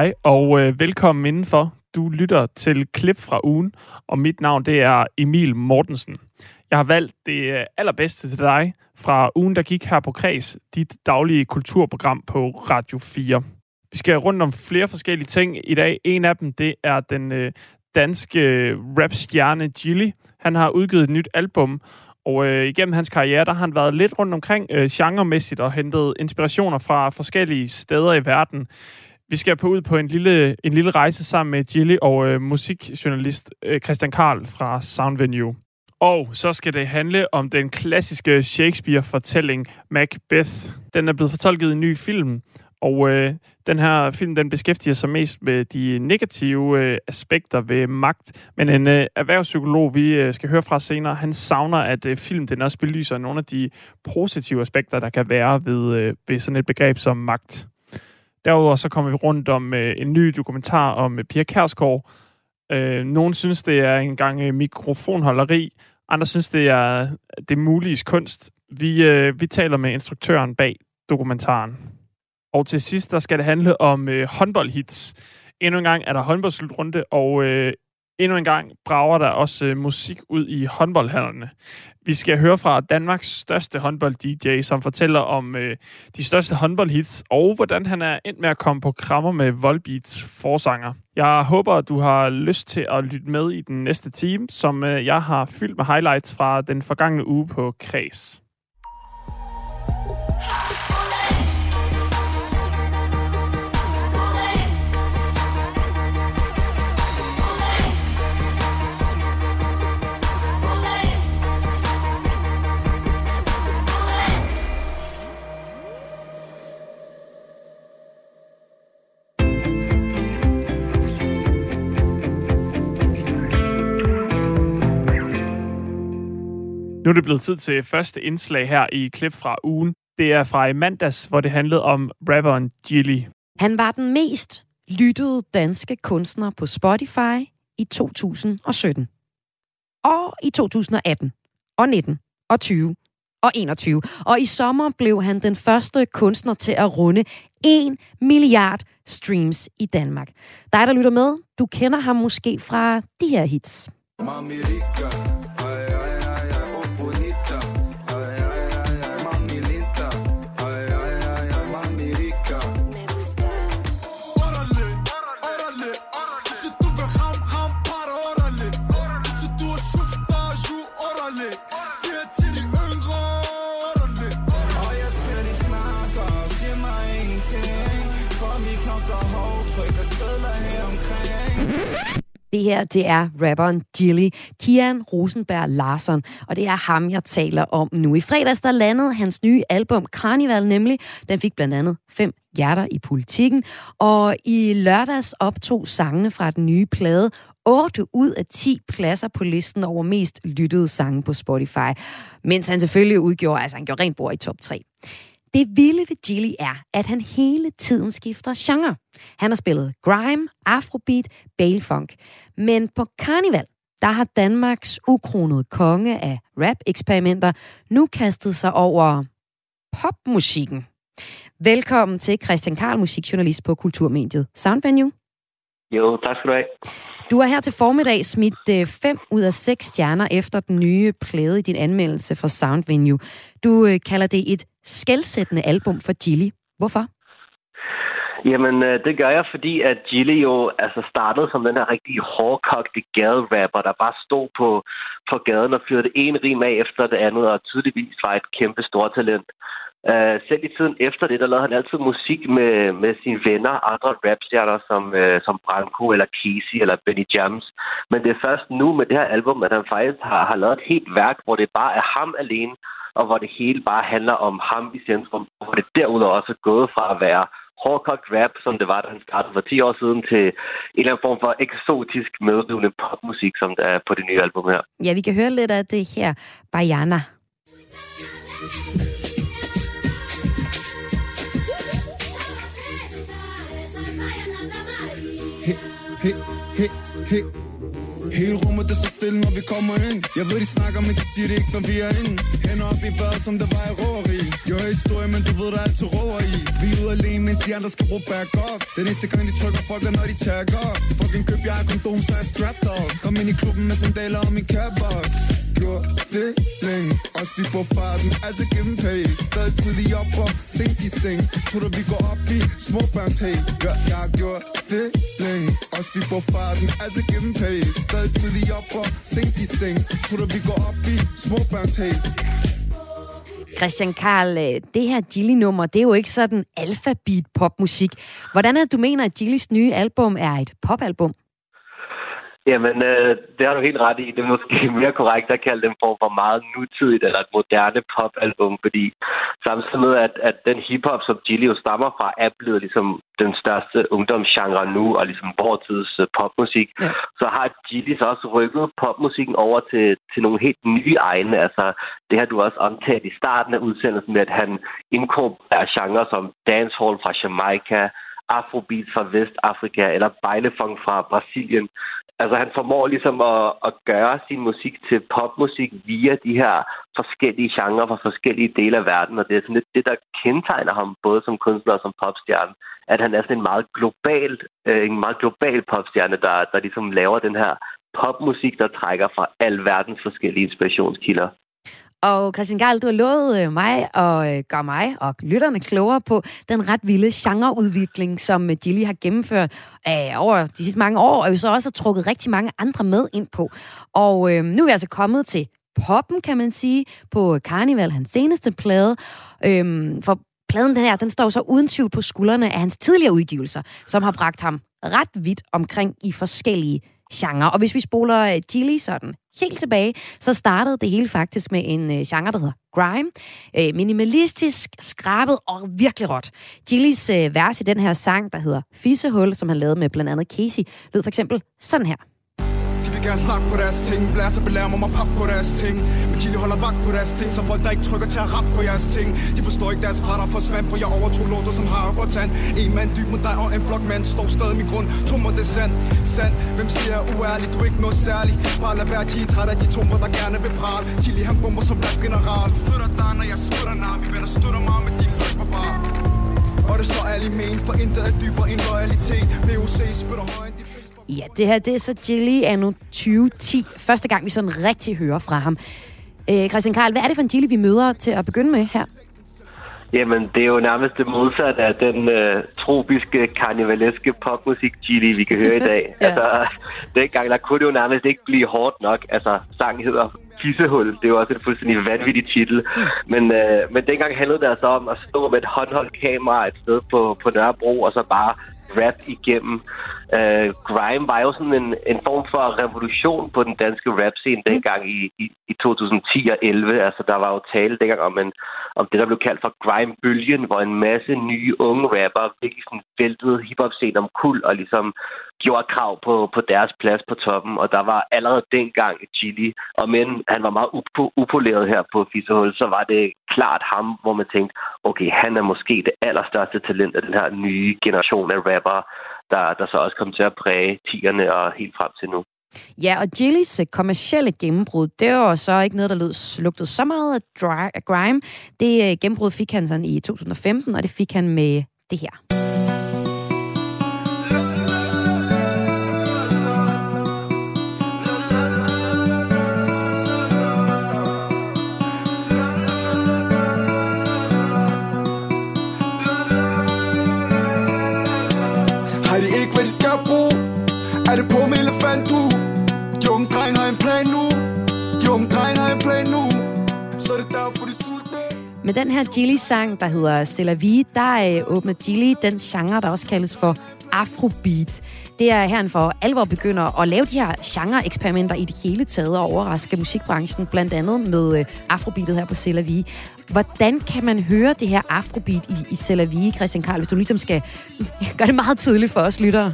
Hej og øh, velkommen indenfor. Du lytter til klip fra ugen, og mit navn det er Emil Mortensen. Jeg har valgt det øh, allerbedste til dig fra ugen, der gik her på Kreds, dit daglige kulturprogram på Radio 4. Vi skal rundt om flere forskellige ting i dag. En af dem, det er den øh, danske øh, rapstjerne Gilly. Han har udgivet et nyt album, og øh, igennem hans karriere, der har han været lidt rundt omkring øh, genremæssigt og hentet inspirationer fra forskellige steder i verden. Vi skal på ud på en lille, en lille rejse sammen med Jilly og øh, musikjournalist øh, Christian Karl fra Sound Venue. Og så skal det handle om den klassiske Shakespeare-fortælling Macbeth. Den er blevet fortolket i en ny film, og øh, den her film den beskæftiger sig mest med de negative øh, aspekter ved magt. Men en øh, erhvervspsykolog, vi øh, skal høre fra senere, han savner, at øh, film den også belyser nogle af de positive aspekter, der kan være ved, øh, ved sådan et begreb som magt. Derudover så kommer vi rundt om øh, en ny dokumentar om øh, Pia Kærsgaard. Øh, nogle synes, det er en gang øh, mikrofonholderi. Andre synes, det er det mulige kunst. Vi, øh, vi taler med instruktøren bag dokumentaren. Og til sidst, der skal det handle om øh, håndboldhits. Endnu en gang er der håndboldslutrunde, og øh, endnu en gang brager der også øh, musik ud i håndboldhallerne. Vi skal høre fra Danmarks største håndbold-DJ, som fortæller om øh, de største håndboldhits, og hvordan han er endt med at komme på krammer med Volbeats forsanger. Jeg håber, at du har lyst til at lytte med i den næste time, som øh, jeg har fyldt med highlights fra den forgangne uge på Kreds. Nu er det blevet tid til første indslag her i klip fra ugen. Det er fra i mandags, hvor det handlede om rapperen Gilly. Han var den mest lyttede danske kunstner på Spotify i 2017. Og i 2018, og 19, og 20, og 21. Og i sommer blev han den første kunstner til at runde 1 milliard streams i Danmark. Dig, der lytter med, du kender ham måske fra de her hits. Det her, det er rapperen Jilly Kian Rosenberg Larsen, og det er ham, jeg taler om nu. I fredags, der landede hans nye album Carnival nemlig. Den fik blandt andet fem hjerter i politikken, og i lørdags optog sangene fra den nye plade 8 ud af 10 pladser på listen over mest lyttede sange på Spotify, mens han selvfølgelig udgjorde, altså han gjorde rent bord i top 3. Det vilde ved Gilly er, at han hele tiden skifter genre. Han har spillet grime, afrobeat, balefunk. Men på Carnival, der har Danmarks ukronede konge af rap-eksperimenter nu kastet sig over popmusikken. Velkommen til Christian Karl, musikjournalist på Kulturmediet Sound Venue. Jo, tak skal du have. Du har her til formiddag smidt 5 øh, ud af 6 stjerner efter den nye plade i din anmeldelse for Sound Venue. Du øh, kalder det et skældsættende album for Gilly. Hvorfor? Jamen, øh, det gør jeg, fordi at Gilly jo altså startede som den her rigtig hårdkogte gaderapper, der bare stod på, på gaden og fyrede en rim af efter det andet, og tydeligvis var et kæmpe stort talent. Uh, øh, selv i tiden efter det, der lavede han altid musik med, med sine venner, andre rapstjerner som, uh, som Branko eller Casey eller Benny Jams. Men det er først nu med det her album, at han faktisk har, har lavet et helt værk, hvor det bare er ham alene, og hvor det hele bare handler om ham i centrum, og hvor det derudover også er gået fra at være hårdkogt rap, som det var, da han startede for 10 år siden, til en eller anden form for eksotisk medrivende popmusik, som der er på det nye album her. Ja, vi kan høre lidt af det her. Bayana. Hey, hey, hey, hey. Hele rummet det så stille, når vi kommer ind. Jeg ved, de snakker, men de siger det ikke, når vi er inde. Hænder op i vejret, som der var i råeri Jeg hører historie, men du ved, der er altid råer i. Vi er ude alene, mens de andre skal bruge back up. Den eneste gang, de trykker folk, er når de tagger Fucking køb jeg er kondom, så er jeg strapped up. Kom ind i klubben med sandaler og min kærbos gjort det længe. Også de på farten, altså gennem pay Stadig tidlig op og sink i seng. Tror du vi går op i småbørns hey Ja, jeg har gjort det længe. Også de på farten, altså gennem pay Stadig tidlig op og sink i seng. Tror du vi går op i småbørns hey Christian Karl, øh, det her Gilly-nummer, det er jo ikke sådan alfabet popmusik. Hvordan er det, du mener, at Gillys nye album er et popalbum? Jamen, øh, det har du helt ret i. Det er måske mere korrekt at kalde dem for, for meget nutidigt eller et moderne popalbum, fordi samtidig med, at, at den hiphop, som Gilly jo stammer fra, er blevet ligesom den største ungdomsgenre nu, og ligesom vores tids uh, popmusik, ja. så har Gilly så også rykket popmusikken over til, til nogle helt nye egne. Altså, det har du også omtalt i starten af udsendelsen med, at han inkorporerer genrer som dancehall fra Jamaica, afrobeat fra Vestafrika eller bejlefong fra Brasilien. Altså han formår ligesom at, at gøre sin musik til popmusik via de her forskellige genrer fra forskellige dele af verden, og det er sådan lidt det, der kendetegner ham både som kunstner og som popstjerne, at han er sådan en meget global, øh, en meget global popstjerne, der, der ligesom laver den her popmusik, der trækker fra al verdens forskellige inspirationskilder. Og Christian Geil, du har lovet øh, mig og øh, gør mig og lytterne klogere på den ret vilde genreudvikling, som øh, Gilly har gennemført øh, over de sidste mange år, og jo så også har trukket rigtig mange andre med ind på. Og øh, nu er vi altså kommet til poppen, kan man sige, på Carnival, hans seneste plade. Øh, for pladen den her, den står så uden tvivl på skuldrene af hans tidligere udgivelser, som har bragt ham ret vidt omkring i forskellige genre. Og hvis vi spoler øh, Gilly sådan helt tilbage, så startede det hele faktisk med en øh, genre, der hedder grime. Øh, minimalistisk, skrabet og virkelig råt. Gillys øh, vers i den her sang, der hedder Fissehul, som han lavede med blandt andet Casey, lød for eksempel sådan her vil gerne snakke på deres ting. Blæser belærer mig mig pap på deres ting. Men de holder vagt på deres ting Så folk der ikke trykker til at rap på jeres ting. De forstår ikke deres parter forsvandt For jeg overtog lortet som har på tand. En mand dyb mod dig og en flok mand Står stadig min grund. Tummer det sand. Sand. Hvem siger jeg uærlig Du er ikke noget særligt Bare lad være de er træt af de tumper der gerne vil prale. Chili han bomber som rap general Flytter dig når jeg smutter, nar. Vi venner støtter mig med din løg bare. Og det står alle men, for intet er dybere end loyalitet. POC spytter højere end de Ja, det her det er så Gilly anno 2010. Første gang, vi sådan rigtig hører fra ham. Øh, Christian Karl, hvad er det for en Gilly, vi møder til at begynde med her? Jamen, det er jo nærmest det modsatte af den øh, tropiske, karnevaleske popmusik Gilly, vi kan høre i dag. ja. Altså, dengang, der kunne det jo nærmest ikke blive hårdt nok. Altså, sangen hedder Fissehul. Det er jo også et fuldstændig vanvittigt titel. Men, øh, men dengang handlede det altså om at stå med et håndholdt kamera et sted på, på Nørrebro, og så bare rap igennem. Uh, grime var jo sådan en, en form for revolution på den danske rap-scene mm. dengang i, i, i 2010 og 11. Altså, der var jo tale dengang om, en, om det, der blev kaldt for grime-bølgen, hvor en masse nye unge rapper virkelig sådan væltede hiphop-scenen om kul og ligesom gjorde krav på, på deres plads på toppen. Og der var allerede dengang Chili, og men han var meget up- upoleret her på Fisehul, så var det klart ham, hvor man tænkte, okay, han er måske det allerstørste talent af den her nye generation af rapper, der, der så også kom til at præge tierne og helt frem til nu. Ja, og Jillys øh, kommercielle gennembrud, det var så ikke noget, der lød, lugtede så meget af, dry, af grime. Det øh, gennembrud fik han sådan i 2015, og det fik han med det her. Med den her Gilly-sang, der hedder C'est la vie, der øh, åbner Gilly den genre, der også kaldes for Afrobeat. Det er her, han for alvor begynder at lave de her genre-eksperimenter i det hele taget og overraske musikbranchen, blandt andet med øh, Afrobeatet her på C'est la vie. Hvordan kan man høre det her Afrobeat i, i C'est la vie, Christian Karl, hvis du ligesom skal gøre det meget tydeligt for os lyttere?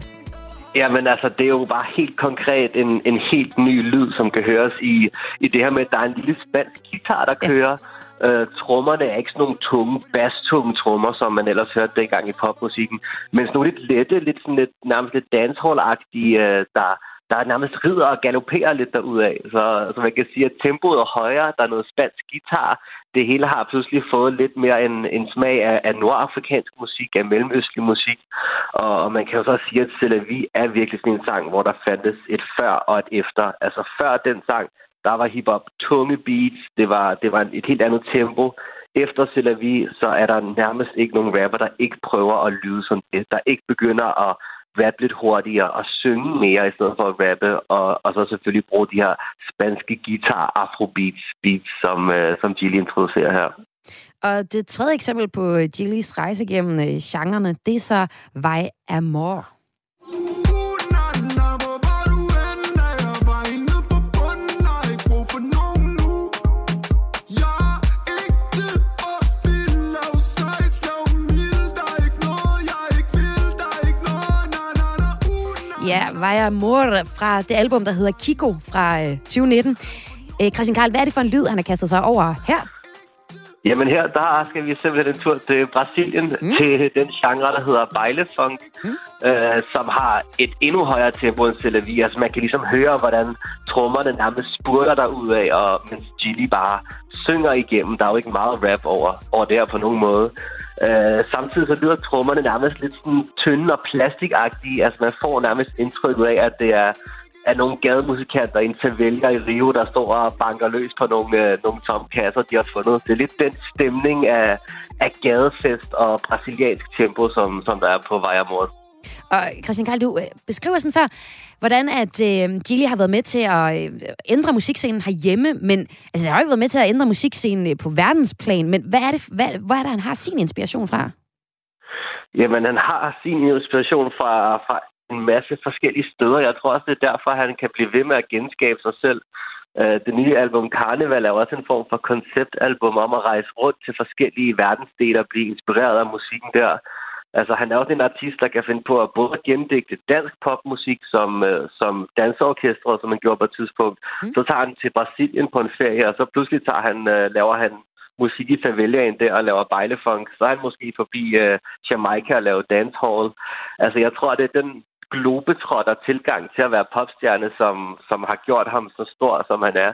Jamen altså, det er jo bare helt konkret en, en helt ny lyd, som kan høres i, i det her med, at der er en lille spansk guitar, der kører. Ja. Øh, trommerne er ikke sådan nogle tunge, basstunge trommer, som man ellers hørte dengang i popmusikken, men sådan nogle lidt lette, lidt sådan lidt, nærmest lidt dancehall-agtige, øh, der, der er nærmest rider og galopperer lidt derudaf. Så, så man kan sige, at tempoet er højere, der er noget spansk guitar. Det hele har pludselig fået lidt mere en, en smag af, af nordafrikansk musik, af mellemøstlig musik. Og, og man kan jo så sige, at Selavi er virkelig sådan en sang, hvor der fandtes et før og et efter. Altså før den sang, der var hiphop tunge beats, det var, det var et helt andet tempo. Efter C'est la så er der nærmest ikke nogen rapper, der ikke prøver at lyde som det, der ikke begynder at rappe lidt hurtigere og synge mere i stedet for at rappe, og, og så selvfølgelig bruge de her spanske guitar afrobeats, beats, som, øh, som Gilly introducerer her. Og det tredje eksempel på Gillys rejse gennem øh, genrerne, det er så Vej Amor. Ja, Vaya Mor fra det album, der hedder Kiko fra øh, 2019. Øh, Christian Karl, hvad er det for en lyd, han har kastet sig over her? Jamen her, der skal vi simpelthen en tur til Brasilien, mm. til den genre, der hedder bejlefunk, mm. øh, som har et endnu højere tempo end Selavi. Altså man kan ligesom høre, hvordan trommerne nærmest spurter af, og mens Gilly bare synger igennem. Der er jo ikke meget rap over, over det her på nogen måde. Øh, samtidig så lyder trommerne nærmest lidt sådan tynde og plastikagtige. Altså man får nærmest indtrykket af, at det er af nogle gademusikanter i en favela i Rio, der står og banker løs på nogle, øh, nogle tomme kasser, de har fundet. Det er lidt den stemning af, af gadefest og brasiliansk tempo, som, som der er på Vejamort. Og Christian Karl, du øh, beskriver sådan før, hvordan at øh, Gilly har været med til at øh, ændre musikscenen herhjemme, men altså, han har jo ikke været med til at ændre musikscenen øh, på verdensplan, men hvad er det, hvad, hvor er det, han har sin inspiration fra? Jamen, han har sin inspiration fra, fra en masse forskellige steder. Jeg tror også, det er derfor, han kan blive ved med at genskabe sig selv. Øh, det nye album Carnival er også en form for konceptalbum om at rejse rundt til forskellige verdensdele og blive inspireret af musikken der. Altså, han er også en artist, der kan finde på at både gendigte dansk popmusik som, øh, som dansorkester, som han gjorde på et tidspunkt. Mm. Så tager han til Brasilien på en ferie, og så pludselig tager han, øh, laver han musik i favelaen der og laver bejlefunk. Så er han måske forbi øh, Jamaica og laver dancehall. Altså, jeg tror, det er den globetrotter tilgang til at være popstjerne, som, som har gjort ham så stor, som han er.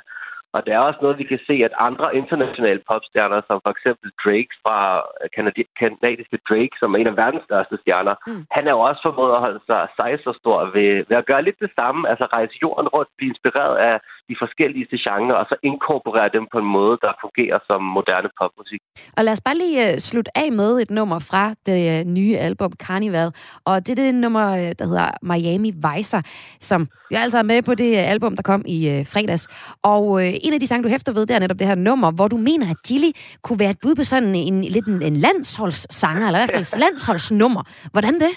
Og det er også noget, vi kan se, at andre internationale popstjerner, som for eksempel Drake fra øh, kanadiske Drake, som er en af verdens største stjerner, mm. han er jo også formået at holde sig, sig så stor ved, ved at gøre lidt det samme, altså rejse jorden rundt, blive inspireret af de forskellige genrer, og så inkorporere dem på en måde, der fungerer som moderne popmusik. Og lad os bare lige uh, slutte af med et nummer fra det uh, nye album Carnival, og det er det nummer, der hedder Miami Vicer, som jeg altså er med på det album, der kom i fredags. Og en af de sange, du hæfter ved, det er netop det her nummer, hvor du mener, at Gilly kunne være et bud på sådan en, lidt en, en landsholdssanger, eller i hvert fald landsholdsnummer. Hvordan det?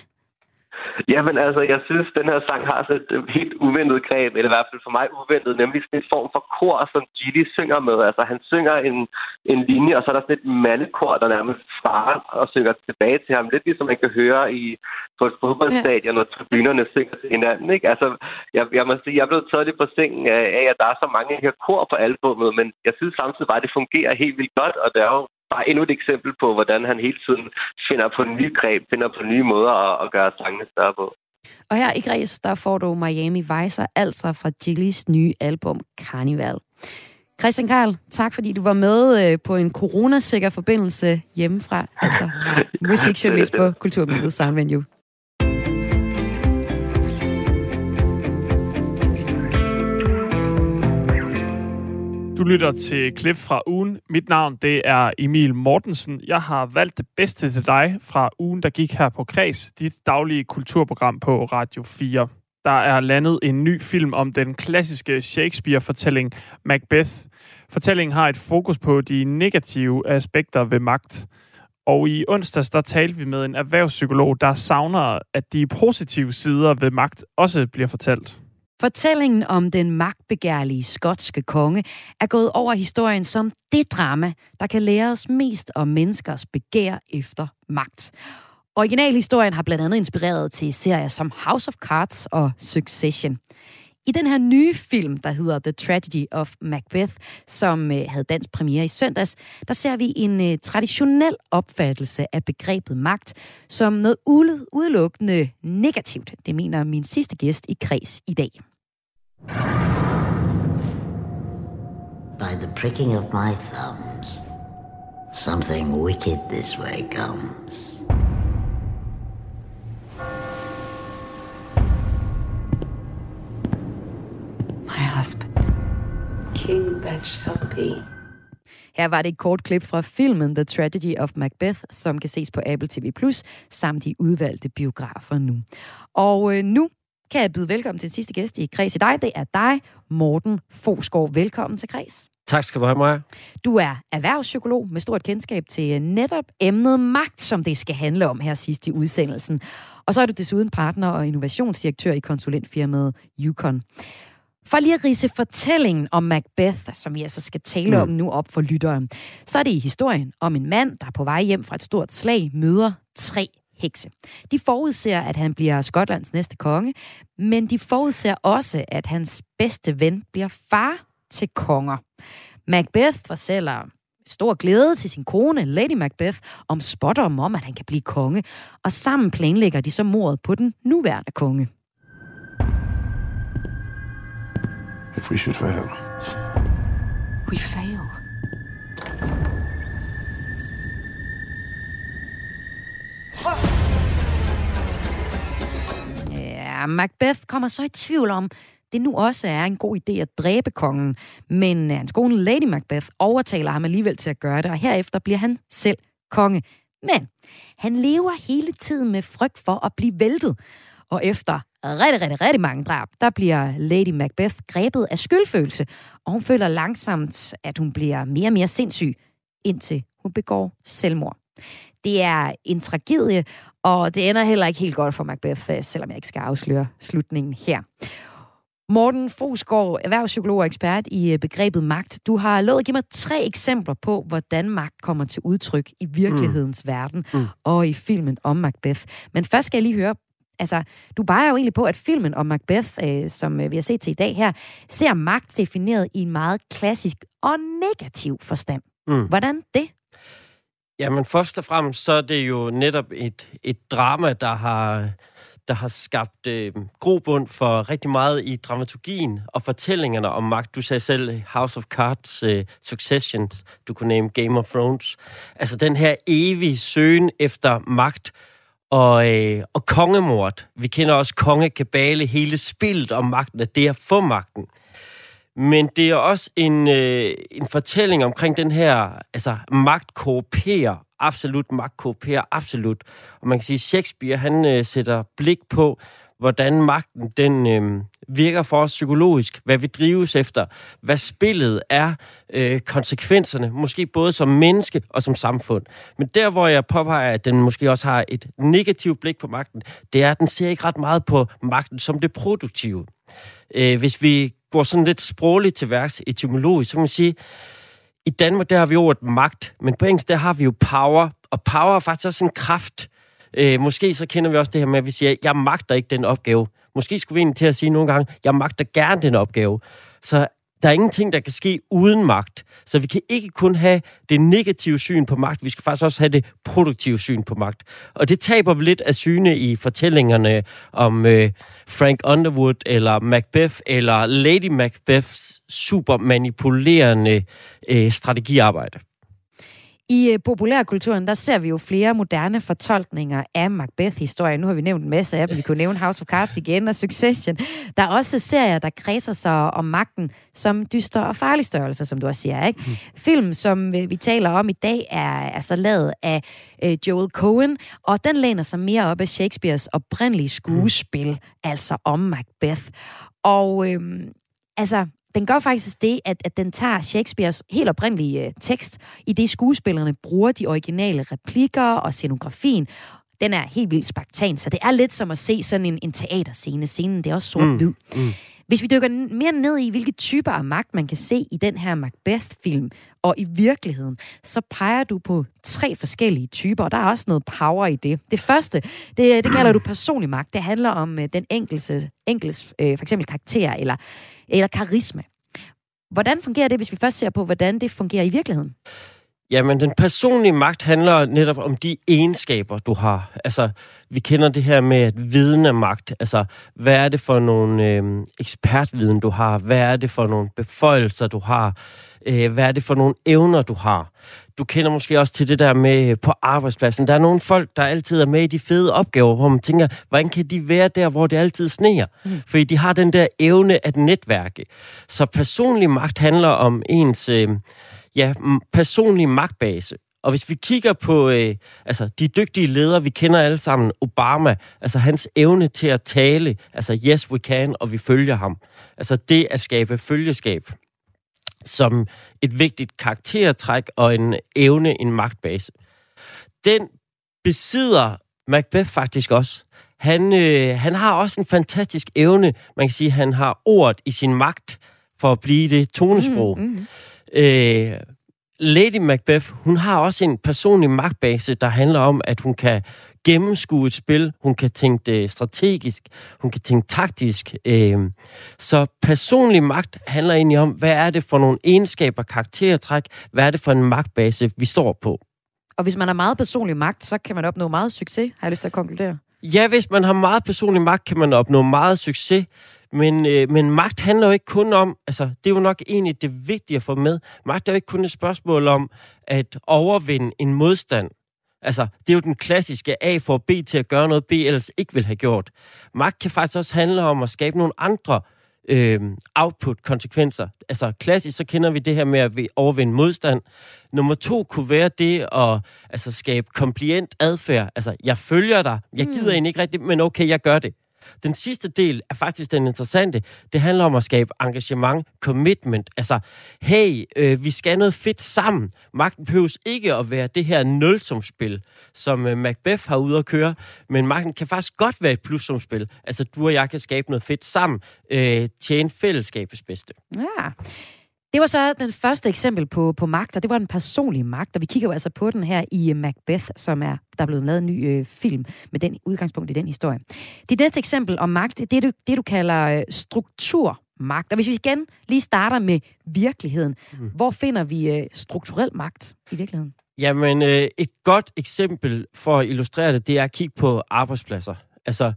Jamen altså, jeg synes, den her sang har sådan et helt uventet greb, eller i hvert fald for mig uventet, nemlig sådan en form for kor, som Gilly synger med. Altså, han synger en, en linje, og så er der sådan et mandekor, der nærmest svarer og synger tilbage til ham. Lidt ligesom man kan høre i, på et fodboldstadion, ja. når tribunerne synger til hinanden. Ikke? Altså, jeg, jeg må sige, jeg blevet taget lidt på sengen af, at der er så mange her kor på albumet, men jeg synes samtidig bare, at det fungerer helt vildt godt, og det er jo bare endnu et eksempel på, hvordan han hele tiden finder på nye greb, finder på nye måder at, at gøre sangene større på. Og her i Græs, der får du Miami Vicer, altså fra Jillys nye album Carnival. Christian Karl, tak fordi du var med øh, på en coronasikker forbindelse hjemmefra, altså musikjournalist på Kulturmediet Soundvenue. Du lytter til klip fra ugen. Mit navn det er Emil Mortensen. Jeg har valgt det bedste til dig fra ugen, der gik her på Kreds, dit daglige kulturprogram på Radio 4. Der er landet en ny film om den klassiske Shakespeare-fortælling Macbeth. Fortællingen har et fokus på de negative aspekter ved magt. Og i onsdags, der talte vi med en erhvervspsykolog, der savner, at de positive sider ved magt også bliver fortalt. Fortællingen om den magtbegærlige skotske konge er gået over historien som det drama, der kan lære os mest om menneskers begær efter magt. Originalhistorien har blandt andet inspireret til serier som House of Cards og Succession. I den her nye film, der hedder The Tragedy of Macbeth, som øh, havde dansk premiere i søndags, der ser vi en øh, traditionel opfattelse af begrebet magt som noget udelukkende negativt. Det mener min sidste gæst i kreds i dag. By the pricking of my thumbs, something wicked this way comes. Husband. King that shall be. Her var det et kort klip fra filmen The Tragedy of Macbeth, som kan ses på Apple TV+, samt i udvalgte biografer nu. Og øh, nu kan jeg byde velkommen til den sidste gæst i Kreds i dig. Det er dig, Morten Fosgaard. Velkommen til Kreds. Tak skal du have, Maja. Du er erhvervspsykolog med stort kendskab til netop emnet magt, som det skal handle om her sidst i udsendelsen. Og så er du desuden partner og innovationsdirektør i konsulentfirmaet Yukon. For lige at rise fortællingen om Macbeth, som vi altså skal tale mm. om nu op for lytteren, så er det i historien om en mand, der på vej hjem fra et stort slag møder tre hekse. De forudser, at han bliver Skotlands næste konge, men de forudser også, at hans bedste ven bliver far til konger. Macbeth fortæller stor glæde til sin kone, Lady Macbeth, om spotter om, at han kan blive konge, og sammen planlægger de så mordet på den nuværende konge. If we should fail, We fail. Ja, Macbeth kommer så i tvivl om, det nu også er en god idé at dræbe kongen. Men hans kone Lady Macbeth overtaler ham alligevel til at gøre det, og herefter bliver han selv konge. Men han lever hele tiden med frygt for at blive væltet. Og efter rigtig, rigtig, rigtig mange drab, der bliver Lady Macbeth grebet af skyldfølelse, og hun føler langsomt, at hun bliver mere og mere sindssyg, indtil hun begår selvmord. Det er en tragedie, og det ender heller ikke helt godt for Macbeth, øh, selvom jeg ikke skal afsløre slutningen her. Morten Fosgaard, erhvervspsykolog og ekspert i øh, begrebet magt. Du har lovet at give mig tre eksempler på, hvordan magt kommer til udtryk i virkelighedens mm. verden mm. og i filmen om Macbeth. Men først skal jeg lige høre, altså, du bare jo egentlig på, at filmen om Macbeth, øh, som øh, vi har set til i dag her, ser magt defineret i en meget klassisk og negativ forstand. Mm. Hvordan det? Jamen først og fremmest, så er det jo netop et, et drama, der har, der har skabt øh, grobund for rigtig meget i dramaturgien og fortællingerne om magt. Du sagde selv House of Cards, øh, Succession, du kunne nævne Game of Thrones. Altså den her evige søgen efter magt og, øh, og kongemord. Vi kender også kongekabale, hele spillet om magten, at det er at få magten. Men det er også en, øh, en fortælling omkring den her, altså magt korruperer, absolut magt korruperer, absolut. Og man kan sige, at Shakespeare, han øh, sætter blik på, hvordan magten den øh, virker for os psykologisk, hvad vi drives efter, hvad spillet er, øh, konsekvenserne, måske både som menneske og som samfund. Men der, hvor jeg påpeger, at den måske også har et negativt blik på magten, det er, at den ser ikke ret meget på magten som det produktive. Øh, hvis vi går sådan lidt sprogligt til værks etymologisk, så kan man sige, i Danmark, der har vi ordet magt, men på engelsk, der har vi jo power, og power er faktisk også en kraft. Øh, måske så kender vi også det her med, at vi siger, jeg magter ikke den opgave. Måske skulle vi egentlig til at sige nogle gange, jeg magter gerne den opgave. Så der er ingenting, der kan ske uden magt. Så vi kan ikke kun have det negative syn på magt, vi skal faktisk også have det produktive syn på magt. Og det taber vi lidt af syne i fortællingerne om øh, Frank Underwood, eller Macbeth, eller Lady Macbeths super manipulerende øh, strategiarbejde. I øh, populærkulturen, der ser vi jo flere moderne fortolkninger af Macbeth-historien. Nu har vi nævnt en masse af dem. Vi kunne nævne House of Cards igen og Succession. Der er også serier, der kredser sig om magten som dyster og farlig størrelse, som du også siger. Ikke? Mm. Film, som vi taler om i dag, er altså lavet af øh, Joel Cohen, og den læner sig mere op af Shakespeares oprindelige skuespil, mm. altså om Macbeth. Og øhm, altså, den gør faktisk det, at, at den tager Shakespeares helt oprindelige øh, tekst, i det skuespillerne bruger de originale replikker og scenografien. Den er helt vildt spartan, så det er lidt som at se sådan en, en teaterscene. Scenen det er også sort-hvid. Mm. Mm. Hvis vi dykker mere ned i, hvilke typer af magt man kan se i den her Macbeth-film, og i virkeligheden, så peger du på tre forskellige typer, og der er også noget power i det. Det første, det, det kalder du personlig magt. Det handler om øh, den enkelte, enkeltes, øh, for eksempel karakter eller, eller karisma. Hvordan fungerer det, hvis vi først ser på, hvordan det fungerer i virkeligheden? Jamen, den personlige magt handler netop om de egenskaber, du har. Altså, vi kender det her med at viden er magt. Altså, hvad er det for nogle øh, ekspertviden, du har? Hvad er det for nogle beføjelser, du har? Øh, hvad er det for nogle evner, du har? Du kender måske også til det der med på arbejdspladsen. Der er nogle folk, der altid er med i de fede opgaver, hvor man tænker, hvordan kan de være der, hvor det altid sneer? Mm. Fordi de har den der evne at netværke. Så personlig magt handler om ens... Øh, ja, personlig magtbase. Og hvis vi kigger på øh, altså, de dygtige ledere, vi kender alle sammen, Obama, altså hans evne til at tale, altså yes we can, og vi følger ham. Altså det at skabe følgeskab som et vigtigt karaktertræk og en evne, en magtbase. Den besidder Macbeth faktisk også. Han, øh, han har også en fantastisk evne. Man kan sige, at han har ordet i sin magt for at blive det tonesprog. Mm, mm. Øh, Lady Macbeth, hun har også en personlig magtbase, der handler om, at hun kan gennemskue et spil, hun kan tænke det strategisk, hun kan tænke taktisk. Øh, så personlig magt handler egentlig om, hvad er det for nogle egenskaber, karaktertræk, hvad er det for en magtbase, vi står på. Og hvis man har meget personlig magt, så kan man opnå meget succes, har jeg lyst til at konkludere. Ja, hvis man har meget personlig magt, kan man opnå meget succes. Men, øh, men magt handler jo ikke kun om, altså det er jo nok egentlig det vigtige at få med. Magt er jo ikke kun et spørgsmål om at overvinde en modstand. Altså, det er jo den klassiske A for B til at gøre noget, B ellers ikke vil have gjort. Magt kan faktisk også handle om at skabe nogle andre øh, output-konsekvenser. Altså, klassisk så kender vi det her med at overvinde modstand. Nummer to kunne være det at altså, skabe komplient adfærd. Altså, jeg følger dig. Jeg gider mm. egentlig ikke rigtigt, men okay, jeg gør det. Den sidste del er faktisk den interessante. Det handler om at skabe engagement, commitment. Altså, hey, øh, vi skal noget fedt sammen. Magten behøves ikke at være det her nulsumspil, som øh, Macbeth har ude at køre, men magten kan faktisk godt være et plussumspil. Altså, du og jeg kan skabe noget fedt sammen, øh, tjene fællesskabets bedste. Ja. Det var så den første eksempel på, på magt, og det var den personlige magt, og vi kigger jo altså på den her i øh, Macbeth, som er, der er blevet lavet en ny øh, film med den udgangspunkt i den historie. Det næste eksempel om magt, det er det, det du kalder øh, strukturmagt. Og hvis vi igen lige starter med virkeligheden, mm. hvor finder vi øh, strukturel magt i virkeligheden? Jamen, øh, et godt eksempel for at illustrere det, det er at kigge på arbejdspladser. Altså,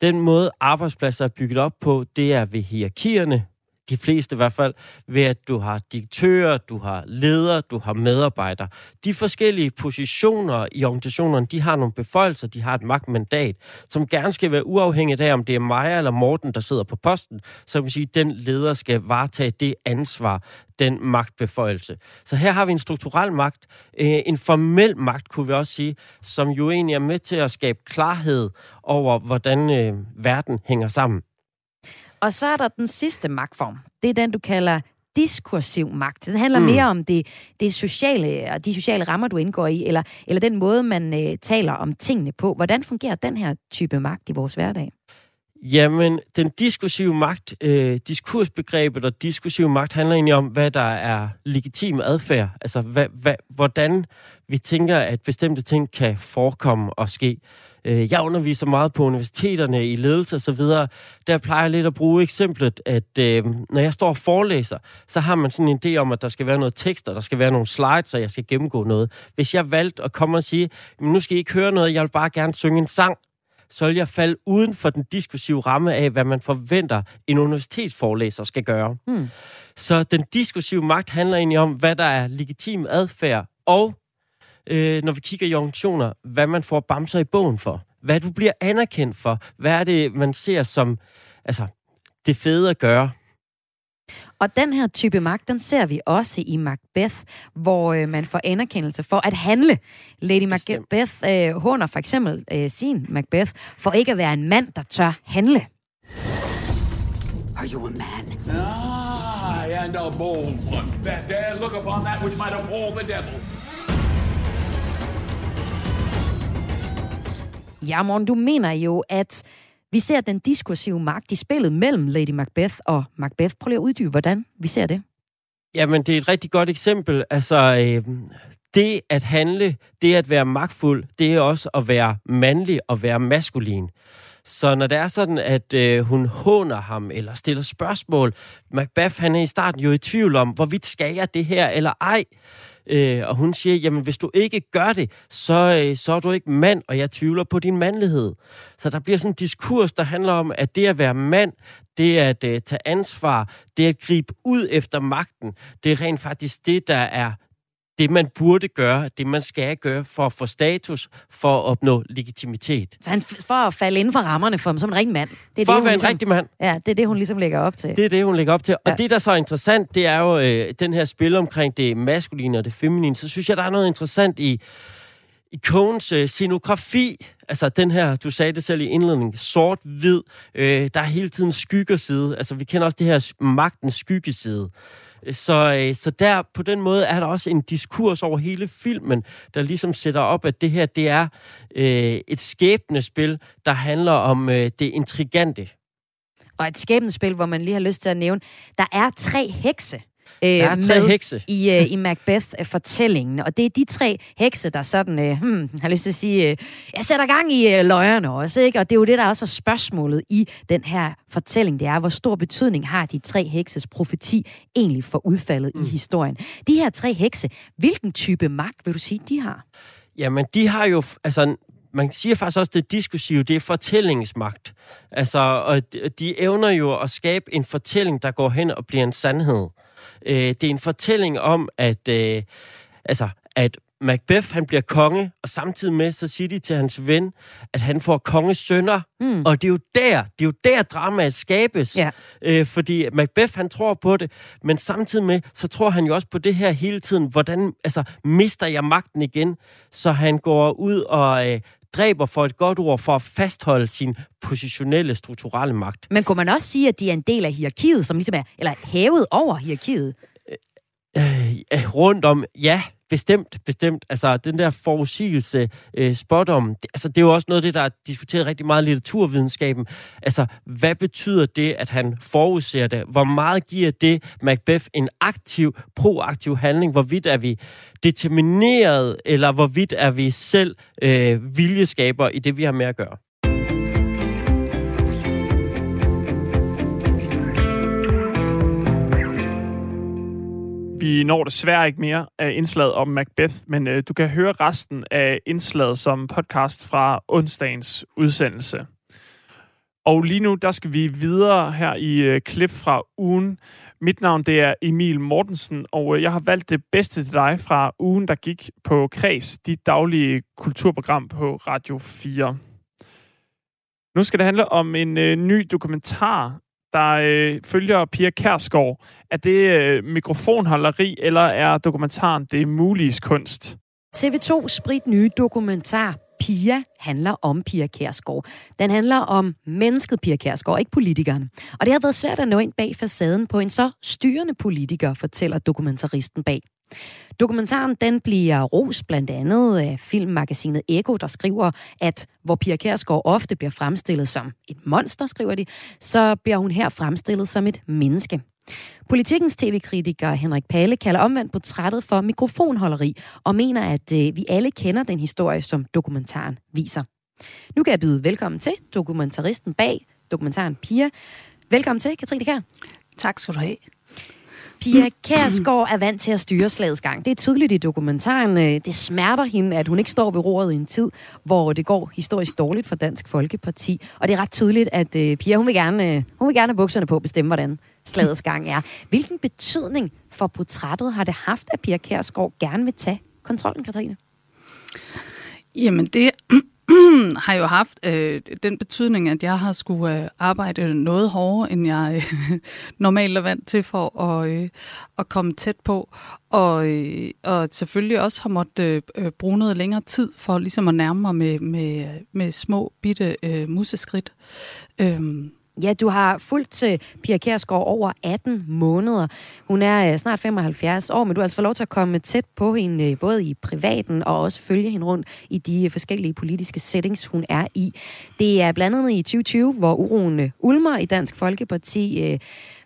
den måde arbejdspladser er bygget op på, det er ved hierarkierne, de fleste i hvert fald, ved at du har direktører, du har ledere, du har medarbejdere. De forskellige positioner i organisationerne, de har nogle beføjelser, de har et magtmandat, som gerne skal være uafhængigt af, om det er mig eller Morten, der sidder på posten. Så kan man sige, at den leder skal varetage det ansvar, den magtbeføjelse. Så her har vi en strukturel magt, øh, en formel magt, kunne vi også sige, som jo egentlig er med til at skabe klarhed over, hvordan øh, verden hænger sammen. Og så er der den sidste magtform. Det er den, du kalder diskursiv magt. Den handler mm. mere om det, det sociale og de sociale rammer, du indgår i, eller, eller den måde, man øh, taler om tingene på. Hvordan fungerer den her type magt i vores hverdag? Jamen, den diskursive magt, øh, diskursbegrebet og diskursiv magt handler egentlig om, hvad der er legitim adfærd. Altså, hvad, hvad, hvordan vi tænker, at bestemte ting kan forekomme og ske. Øh, jeg underviser meget på universiteterne i ledelse osv. Der plejer jeg lidt at bruge eksemplet, at øh, når jeg står og forelæser, så har man sådan en idé om, at der skal være noget tekst, og der skal være nogle slides, og jeg skal gennemgå noget. Hvis jeg valgte at komme og sige, nu skal I ikke høre noget, jeg vil bare gerne synge en sang, så vil jeg falde uden for den diskursive ramme af, hvad man forventer, en universitetsforelæser skal gøre. Hmm. Så den diskursive magt handler egentlig om, hvad der er legitim adfærd, og øh, når vi kigger i organisationer, hvad man får bamser i bogen for. Hvad du bliver anerkendt for. Hvad er det, man ser som altså, det fede at gøre. Og den her type magt, den ser vi også i Macbeth, hvor øh, man får anerkendelse for at handle. Lady Macbeth øh, håner for eksempel øh, sin Macbeth for ikke at være en mand, der tør handle. Are you a man? I and a bold one that dare look upon that which might appall the devil. Ja, Morten, du mener jo, at vi ser den diskursive magt i spillet mellem Lady Macbeth og Macbeth. Prøv lige at uddybe, hvordan vi ser det. Jamen, det er et rigtig godt eksempel. Altså, øh, det at handle, det at være magtfuld, det er også at være mandlig og være maskulin. Så når det er sådan, at øh, hun håner ham eller stiller spørgsmål, Macbeth han er i starten jo i tvivl om, hvorvidt skal jeg det her eller ej, Øh, og hun siger, jamen hvis du ikke gør det, så, øh, så er du ikke mand, og jeg tvivler på din mandlighed. Så der bliver sådan en diskurs, der handler om, at det at være mand, det er at øh, tage ansvar, det er at gribe ud efter magten. Det er rent faktisk det, der er det, man burde gøre, det, man skal gøre for at få status, for at opnå legitimitet. Så han for at falde inden for rammerne for ham som en rigtig mand. Det er for det, at være ligesom, en rigtig mand. Ja, det er det, hun ligesom lægger op til. Det er det, hun lægger op til. Og Ja. det, der så er interessant, det er jo øh, den her spil omkring det maskuline og det feminine. Så synes jeg, der er noget interessant i, i Coens øh, scenografi. Altså den her, du sagde det selv i indledningen, sort-hvid. Øh, der er hele tiden skyggeside. Altså vi kender også det her magtens skyggeside. Så, øh, så der på den måde er der også en diskurs over hele filmen, der ligesom sætter op, at det her det er øh, et skæbnespil, der handler om øh, det intrigante. Og et skæbnespil, hvor man lige har lyst til at nævne, der er tre hekse. Øh, Der er tre hekse. i, øh, i Macbeth-fortællingen. Og det er de tre hekse, der sådan, øh, hmm, har lyst til at sige, øh, jeg sætter gang i øh, løjerne også, ikke? Og det er jo det, der også er spørgsmålet i den her fortælling. Det er, hvor stor betydning har de tre hekses profeti egentlig for udfaldet mm. i historien. De her tre hekse, hvilken type magt vil du sige, de har? Jamen, de har jo, altså, man siger faktisk også, det diskursive, det er fortællingsmagt. Altså, og de evner jo at skabe en fortælling, der går hen og bliver en sandhed. Øh, det er en fortælling om, at, øh, altså, at Macbeth, han bliver konge, og samtidig med, så siger de til hans ven, at han får konges sønner. Mm. Og det er jo der, det er jo der dramaet skabes. Ja. Øh, fordi Macbeth, han tror på det, men samtidig med, så tror han jo også på det her hele tiden. Hvordan, altså, mister jeg magten igen? Så han går ud og øh, dræber for et godt ord, for at fastholde sin positionelle, strukturelle magt. Men kunne man også sige, at de er en del af hierarkiet, som ligesom er, eller hævet over hierarkiet? Øh, øh, rundt om, ja, bestemt, bestemt. Altså, den der forudsigelse, øh, spot om, det, altså, det er jo også noget af det, der er diskuteret rigtig meget i litteraturvidenskaben. Altså, hvad betyder det, at han forudser det? Hvor meget giver det Macbeth en aktiv, proaktiv handling? Hvorvidt er vi determineret, eller hvorvidt er vi selv øh, viljeskaber i det, vi har med at gøre? Vi når desværre ikke mere af indslaget om Macbeth, men øh, du kan høre resten af indslaget som podcast fra onsdagens udsendelse. Og lige nu, der skal vi videre her i øh, klip fra ugen. Mit navn, det er Emil Mortensen, og øh, jeg har valgt det bedste til dig fra ugen, der gik på Kreds, dit daglige kulturprogram på Radio 4. Nu skal det handle om en øh, ny dokumentar, der øh, følger Pia Kærsgaard. Er det øh, mikrofonholderi, eller er dokumentaren det muliges kunst? TV2 sprit nye dokumentar Pia handler om Pia Kærsgaard. Den handler om mennesket Pia Kærsgaard, ikke politikeren. Og det har været svært at nå ind bag facaden på en så styrende politiker, fortæller dokumentaristen bag. Dokumentaren den bliver ros blandt andet af filmmagasinet Eko, der skriver, at hvor Pia Kærsgaard ofte bliver fremstillet som et monster, skriver de, så bliver hun her fremstillet som et menneske. Politikens tv-kritiker Henrik Palle kalder omvendt portrættet for mikrofonholderi og mener, at øh, vi alle kender den historie, som dokumentaren viser. Nu kan jeg byde velkommen til dokumentaristen bag dokumentaren Pia. Velkommen til, Katrine Kær. Tak skal du have. Pia Kærsgaard er vant til at styre slagets gang. Det er tydeligt i dokumentaren. Øh, det smerter hende, at hun ikke står ved roret i en tid, hvor det går historisk dårligt for Dansk Folkeparti. Og det er ret tydeligt, at øh, Pia hun vil, gerne, øh, hun vil gerne have bukserne på at bestemme, hvordan slagets gang er. Hvilken betydning for portrættet har det haft, at Pia Kærsgaard gerne vil tage kontrollen, Katrine? Jamen, det har jo haft øh, den betydning, at jeg har skulle øh, arbejde noget hårdere, end jeg øh, normalt er vant til for at, øh, at komme tæt på. Og, øh, og selvfølgelig også har måttet øh, øh, bruge noget længere tid for ligesom at nærme mig med, med, med små, bitte øh, museskridt. Øh, Ja, du har fulgt øh, Pia Kærsgaard over 18 måneder. Hun er øh, snart 75 år, men du har altså fået lov til at komme tæt på hende, øh, både i privaten og også følge hende rundt i de øh, forskellige politiske settings, hun er i. Det er blandt andet i 2020, hvor uroen ulmer i Dansk Folkeparti.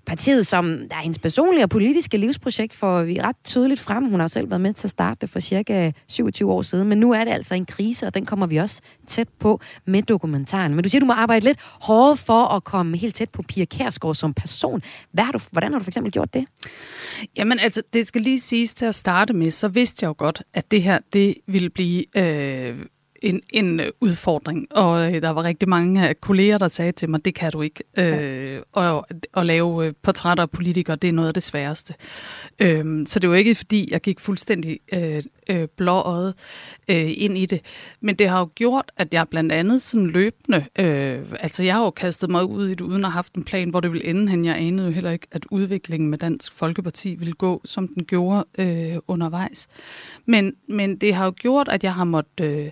Partiet, som der er hendes personlige og politiske livsprojekt, får vi ret tydeligt frem. Hun har jo selv været med til at starte det for cirka 27 år siden, men nu er det altså en krise, og den kommer vi også tæt på med dokumentaren. Men du siger, du må arbejde lidt hårdere for at komme helt tæt på Pia Kærsgaard som person. Hvad har du, hvordan har du for eksempel gjort det? Jamen altså, det skal lige siges til at starte med, så vidste jeg jo godt, at det her, det ville blive øh, en, en udfordring. Og øh, der var rigtig mange kolleger, der sagde til mig, det kan du ikke. Øh, og at lave øh, portrætter af politikere, det er noget af det sværeste. Øh, så det var ikke fordi, jeg gik fuldstændig øh, øh, blåøjet øh, ind i det. Men det har jo gjort, at jeg blandt andet sådan løbende, øh, altså jeg har jo kastet mig ud i det, uden at have haft en plan, hvor det ville ende hen. Jeg anede jo heller ikke, at udviklingen med Dansk Folkeparti ville gå, som den gjorde øh, undervejs. Men, men det har jo gjort, at jeg har måttet øh,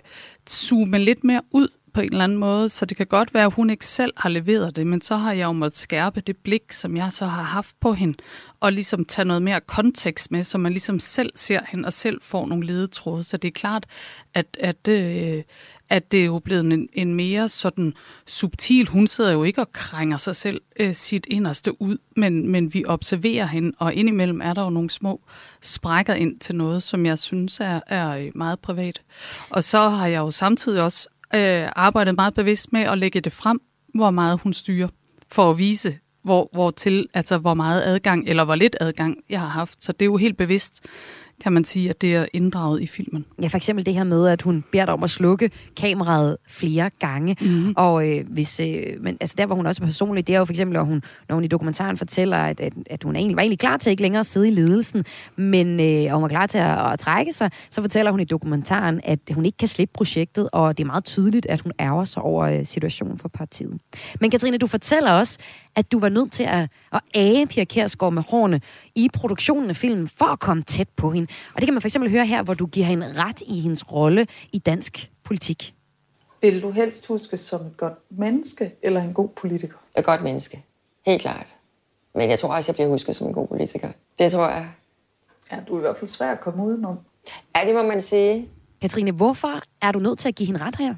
zoome lidt mere ud på en eller anden måde, så det kan godt være, at hun ikke selv har leveret det, men så har jeg jo måttet skærpe det blik, som jeg så har haft på hende, og ligesom tage noget mere kontekst med, så man ligesom selv ser hende og selv får nogle ledetråde. Så det er klart, at, at, øh, at det er jo blevet en, en mere sådan subtil, hun sidder jo ikke og krænger sig selv øh, sit inderste ud, men, men vi observerer hende, og indimellem er der jo nogle små sprækker ind til noget, som jeg synes er, er øh, meget privat. Og så har jeg jo samtidig også øh, arbejdet meget bevidst med at lægge det frem, hvor meget hun styrer, for at vise, hvor, hvor til, altså hvor meget adgang, eller hvor lidt adgang jeg har haft. Så det er jo helt bevidst, kan man sige, at det er inddraget i filmen. Ja, for eksempel det her med, at hun beder dig om at slukke kameraet flere gange. Mm-hmm. Og øh, hvis, øh, men, altså der, hvor hun også er personlig, det er jo for eksempel, når hun, når hun i dokumentaren fortæller, at, at, at hun egentlig, var egentlig klar til ikke længere at sidde i ledelsen, men øh, og hun var klar til at, at trække sig, så fortæller hun i dokumentaren, at hun ikke kan slippe projektet, og det er meget tydeligt, at hun ærger sig over øh, situationen for partiet. Men Katrine, du fortæller også, at du var nødt til at, at age Pia Kærsgaard med hårene i produktionen af filmen, for at komme tæt på hende. Og det kan man for eksempel høre her, hvor du giver hende ret i hendes rolle i dansk politik. Vil du helst huske som et godt menneske eller en god politiker? Et godt menneske. Helt klart. Men jeg tror også, jeg bliver husket som en god politiker. Det tror jeg. Ja, du er i hvert fald svær at komme udenom. Ja, det må man sige. Katrine, hvorfor er du nødt til at give hende ret her?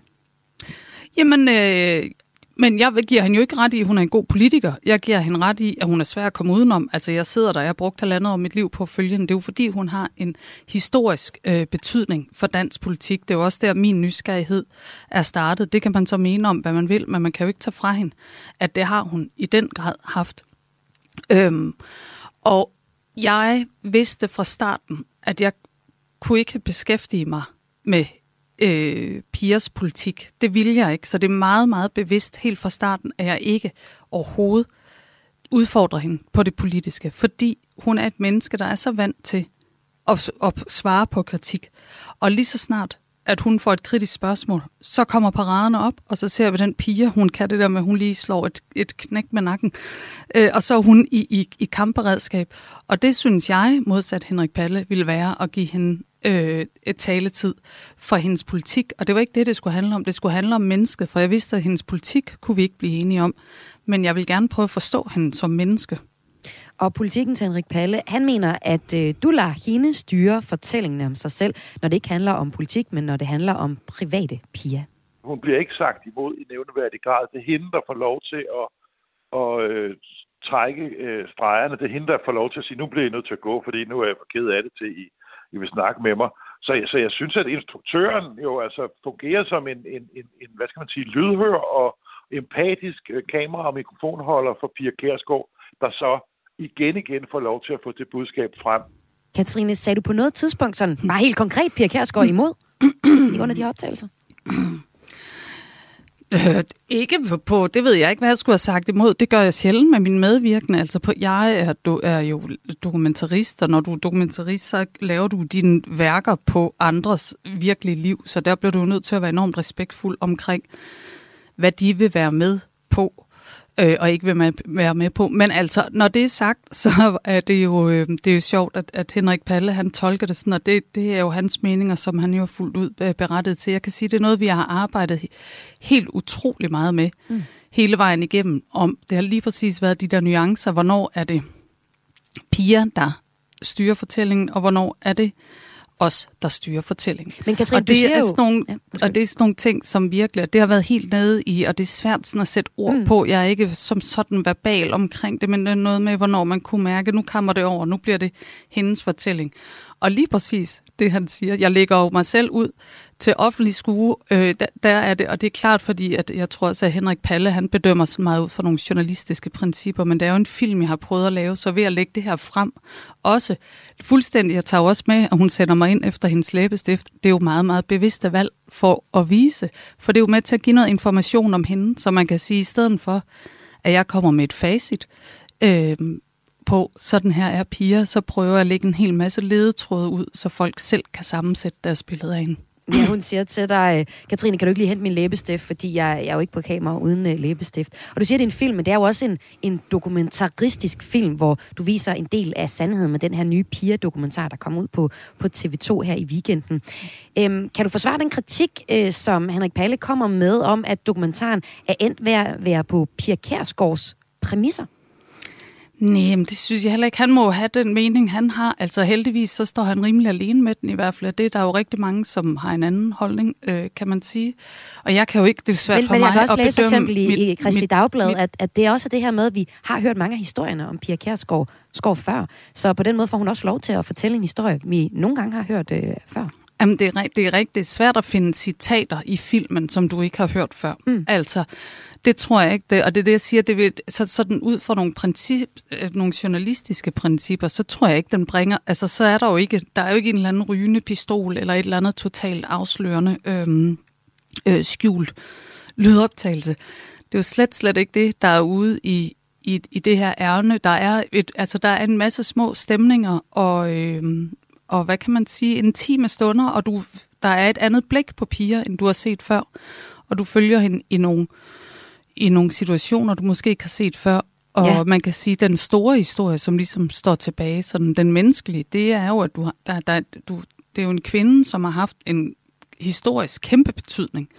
Jamen, øh, men jeg giver hende jo ikke ret i, at hun er en god politiker. Jeg giver hende ret i, at hun er svær at komme udenom. Altså, jeg sidder der, jeg har brugt halvandet år mit liv på at følge hende. Det er jo fordi, hun har en historisk øh, betydning for dansk politik. Det er jo også der, min nysgerrighed er startet. Det kan man så mene om, hvad man vil, men man kan jo ikke tage fra hende, at det har hun i den grad haft. Øhm, og jeg vidste fra starten, at jeg kunne ikke beskæftige mig med øh, pigers politik. Det vil jeg ikke, så det er meget, meget bevidst helt fra starten, at jeg ikke overhovedet udfordrer hende på det politiske, fordi hun er et menneske, der er så vant til at, at svare på kritik. Og lige så snart, at hun får et kritisk spørgsmål, så kommer paraderne op, og så ser vi den pige, hun kan det der med, at hun lige slår et, et knæk med nakken, øh, og så er hun i, i, i kampberedskab. Og det synes jeg, modsat Henrik Palle, ville være at give hende øh, et taletid for hendes politik. Og det var ikke det, det skulle handle om. Det skulle handle om mennesket, for jeg vidste, at hendes politik kunne vi ikke blive enige om. Men jeg vil gerne prøve at forstå hende som menneske. Og politikken til Henrik Palle, han mener, at øh, du lader hende styre fortællingen om sig selv, når det ikke handler om politik, men når det handler om private piger. Hun bliver ikke sagt imod i nævneværdig grad. Det er hende, der får lov til at, at øh, trække øh, stregerne. Det er hende, der får lov til at sige, nu bliver jeg nødt til at gå, fordi nu er jeg for ked af det til, I, I vil snakke med mig. Så, så jeg synes, at instruktøren jo altså fungerer som en, en, en, en hvad skal man sige, lydhør og empatisk øh, kamera- og mikrofonholder for Pia Kærsgaard, der så igen igen får lov til at få det budskab frem. Katrine, sagde du på noget tidspunkt sådan, bare helt konkret, Pia Kærsgaard imod i under de her optagelser? Øh, ikke på, det ved jeg ikke, hvad jeg skulle have sagt imod. Det gør jeg sjældent med min medvirkende. Altså på, jeg er, du, er jo dokumentarist, og når du er dokumentarist, så laver du dine værker på andres virkelige liv. Så der bliver du nødt til at være enormt respektfuld omkring, hvad de vil være med på øh, og ikke vil man være med på. Men altså, når det er sagt, så er det jo, øh, det er jo sjovt, at, at Henrik Palle, han tolker det sådan, og det, det er jo hans meninger, som han jo har fuldt ud øh, berettet til. Jeg kan sige, det er noget, vi har arbejdet helt utrolig meget med, mm. hele vejen igennem, om det har lige præcis været de der nuancer, hvornår er det piger, der styrer fortællingen, og hvornår er det os, der styrer fortællingen. Men Katrine, og det er sådan nogle, Ja, og det er sådan nogle ting, som virkelig, det har været helt nede i, og det er svært sådan at sætte ord mm. på. Jeg er ikke som sådan verbal omkring det, men det er noget med, hvornår man kunne mærke, nu kommer det over, nu bliver det hendes fortælling. Og lige præcis det, han siger, jeg lægger jo mig selv ud til offentlig skue, øh, der, der er det, og det er klart, fordi at jeg tror også, at Henrik Palle, han bedømmer så meget ud fra nogle journalistiske principper, men det er jo en film, jeg har prøvet at lave, så ved at lægge det her frem, også fuldstændig, jeg tager også med, at hun sender mig ind efter hendes læbestift, det er jo meget, meget bevidste valg for at vise, for det er jo med til at give noget information om hende, så man kan sige, i stedet for, at jeg kommer med et facit, øh, på, sådan her er piger, så prøver jeg at lægge en hel masse ledetråde ud, så folk selv kan sammensætte deres billede af hende. Ja, hun siger til dig, Katrine, kan du ikke lige hente min læbestift, fordi jeg, jeg er jo ikke på kamera uden uh, læbestift. Og du siger, det er en film, men det er jo også en, en dokumentaristisk film, hvor du viser en del af sandheden med den her nye Pia-dokumentar, der kom ud på, på TV2 her i weekenden. Øhm, kan du forsvare den kritik, øh, som Henrik Palle kommer med, om at dokumentaren er endt ved at være på Pia Kærsgaards præmisser? Nej, men det synes jeg heller ikke. Han må have den mening, han har. Altså heldigvis, så står han rimelig alene med den i hvert fald. Det er der jo rigtig mange, som har en anden holdning, øh, kan man sige. Og jeg kan jo ikke, det er svært men, for men mig jeg kan også læse for eksempel i, mit, i Kristi Dagblad, mit, at, at det er også det her med, at vi har hørt mange af historierne om Pia Kjærsgaard skår før. Så på den måde får hun også lov til at fortælle en historie, vi nogle gange har hørt øh, før. Jamen, det er, det er er svært at finde citater i filmen, som du ikke har hørt før. Mm. Altså, det tror jeg ikke. Det, og det er det, jeg siger, det vil, så, sådan ud fra nogle, princip, øh, nogle journalistiske principper, så tror jeg ikke, den bringer... Altså, så er der jo ikke... Der er jo ikke en eller anden rygende pistol, eller et eller andet totalt afslørende øhm, øh, skjult lydoptagelse. Det er jo slet, slet ikke det, der er ude i, i, i det her ærne. Der er, et, altså, der er en masse små stemninger, og, øhm, og hvad kan man sige, intime stunder, og du, der er et andet blik på piger, end du har set før. Og du følger hende i nogle, i nogle situationer, du måske ikke har set før. Og Ja. man kan sige, at den store historie, som ligesom står tilbage, sådan den menneskelige, det er jo, at du har, der, der, du, det er jo en kvinde, som har haft en historisk kæmpe betydning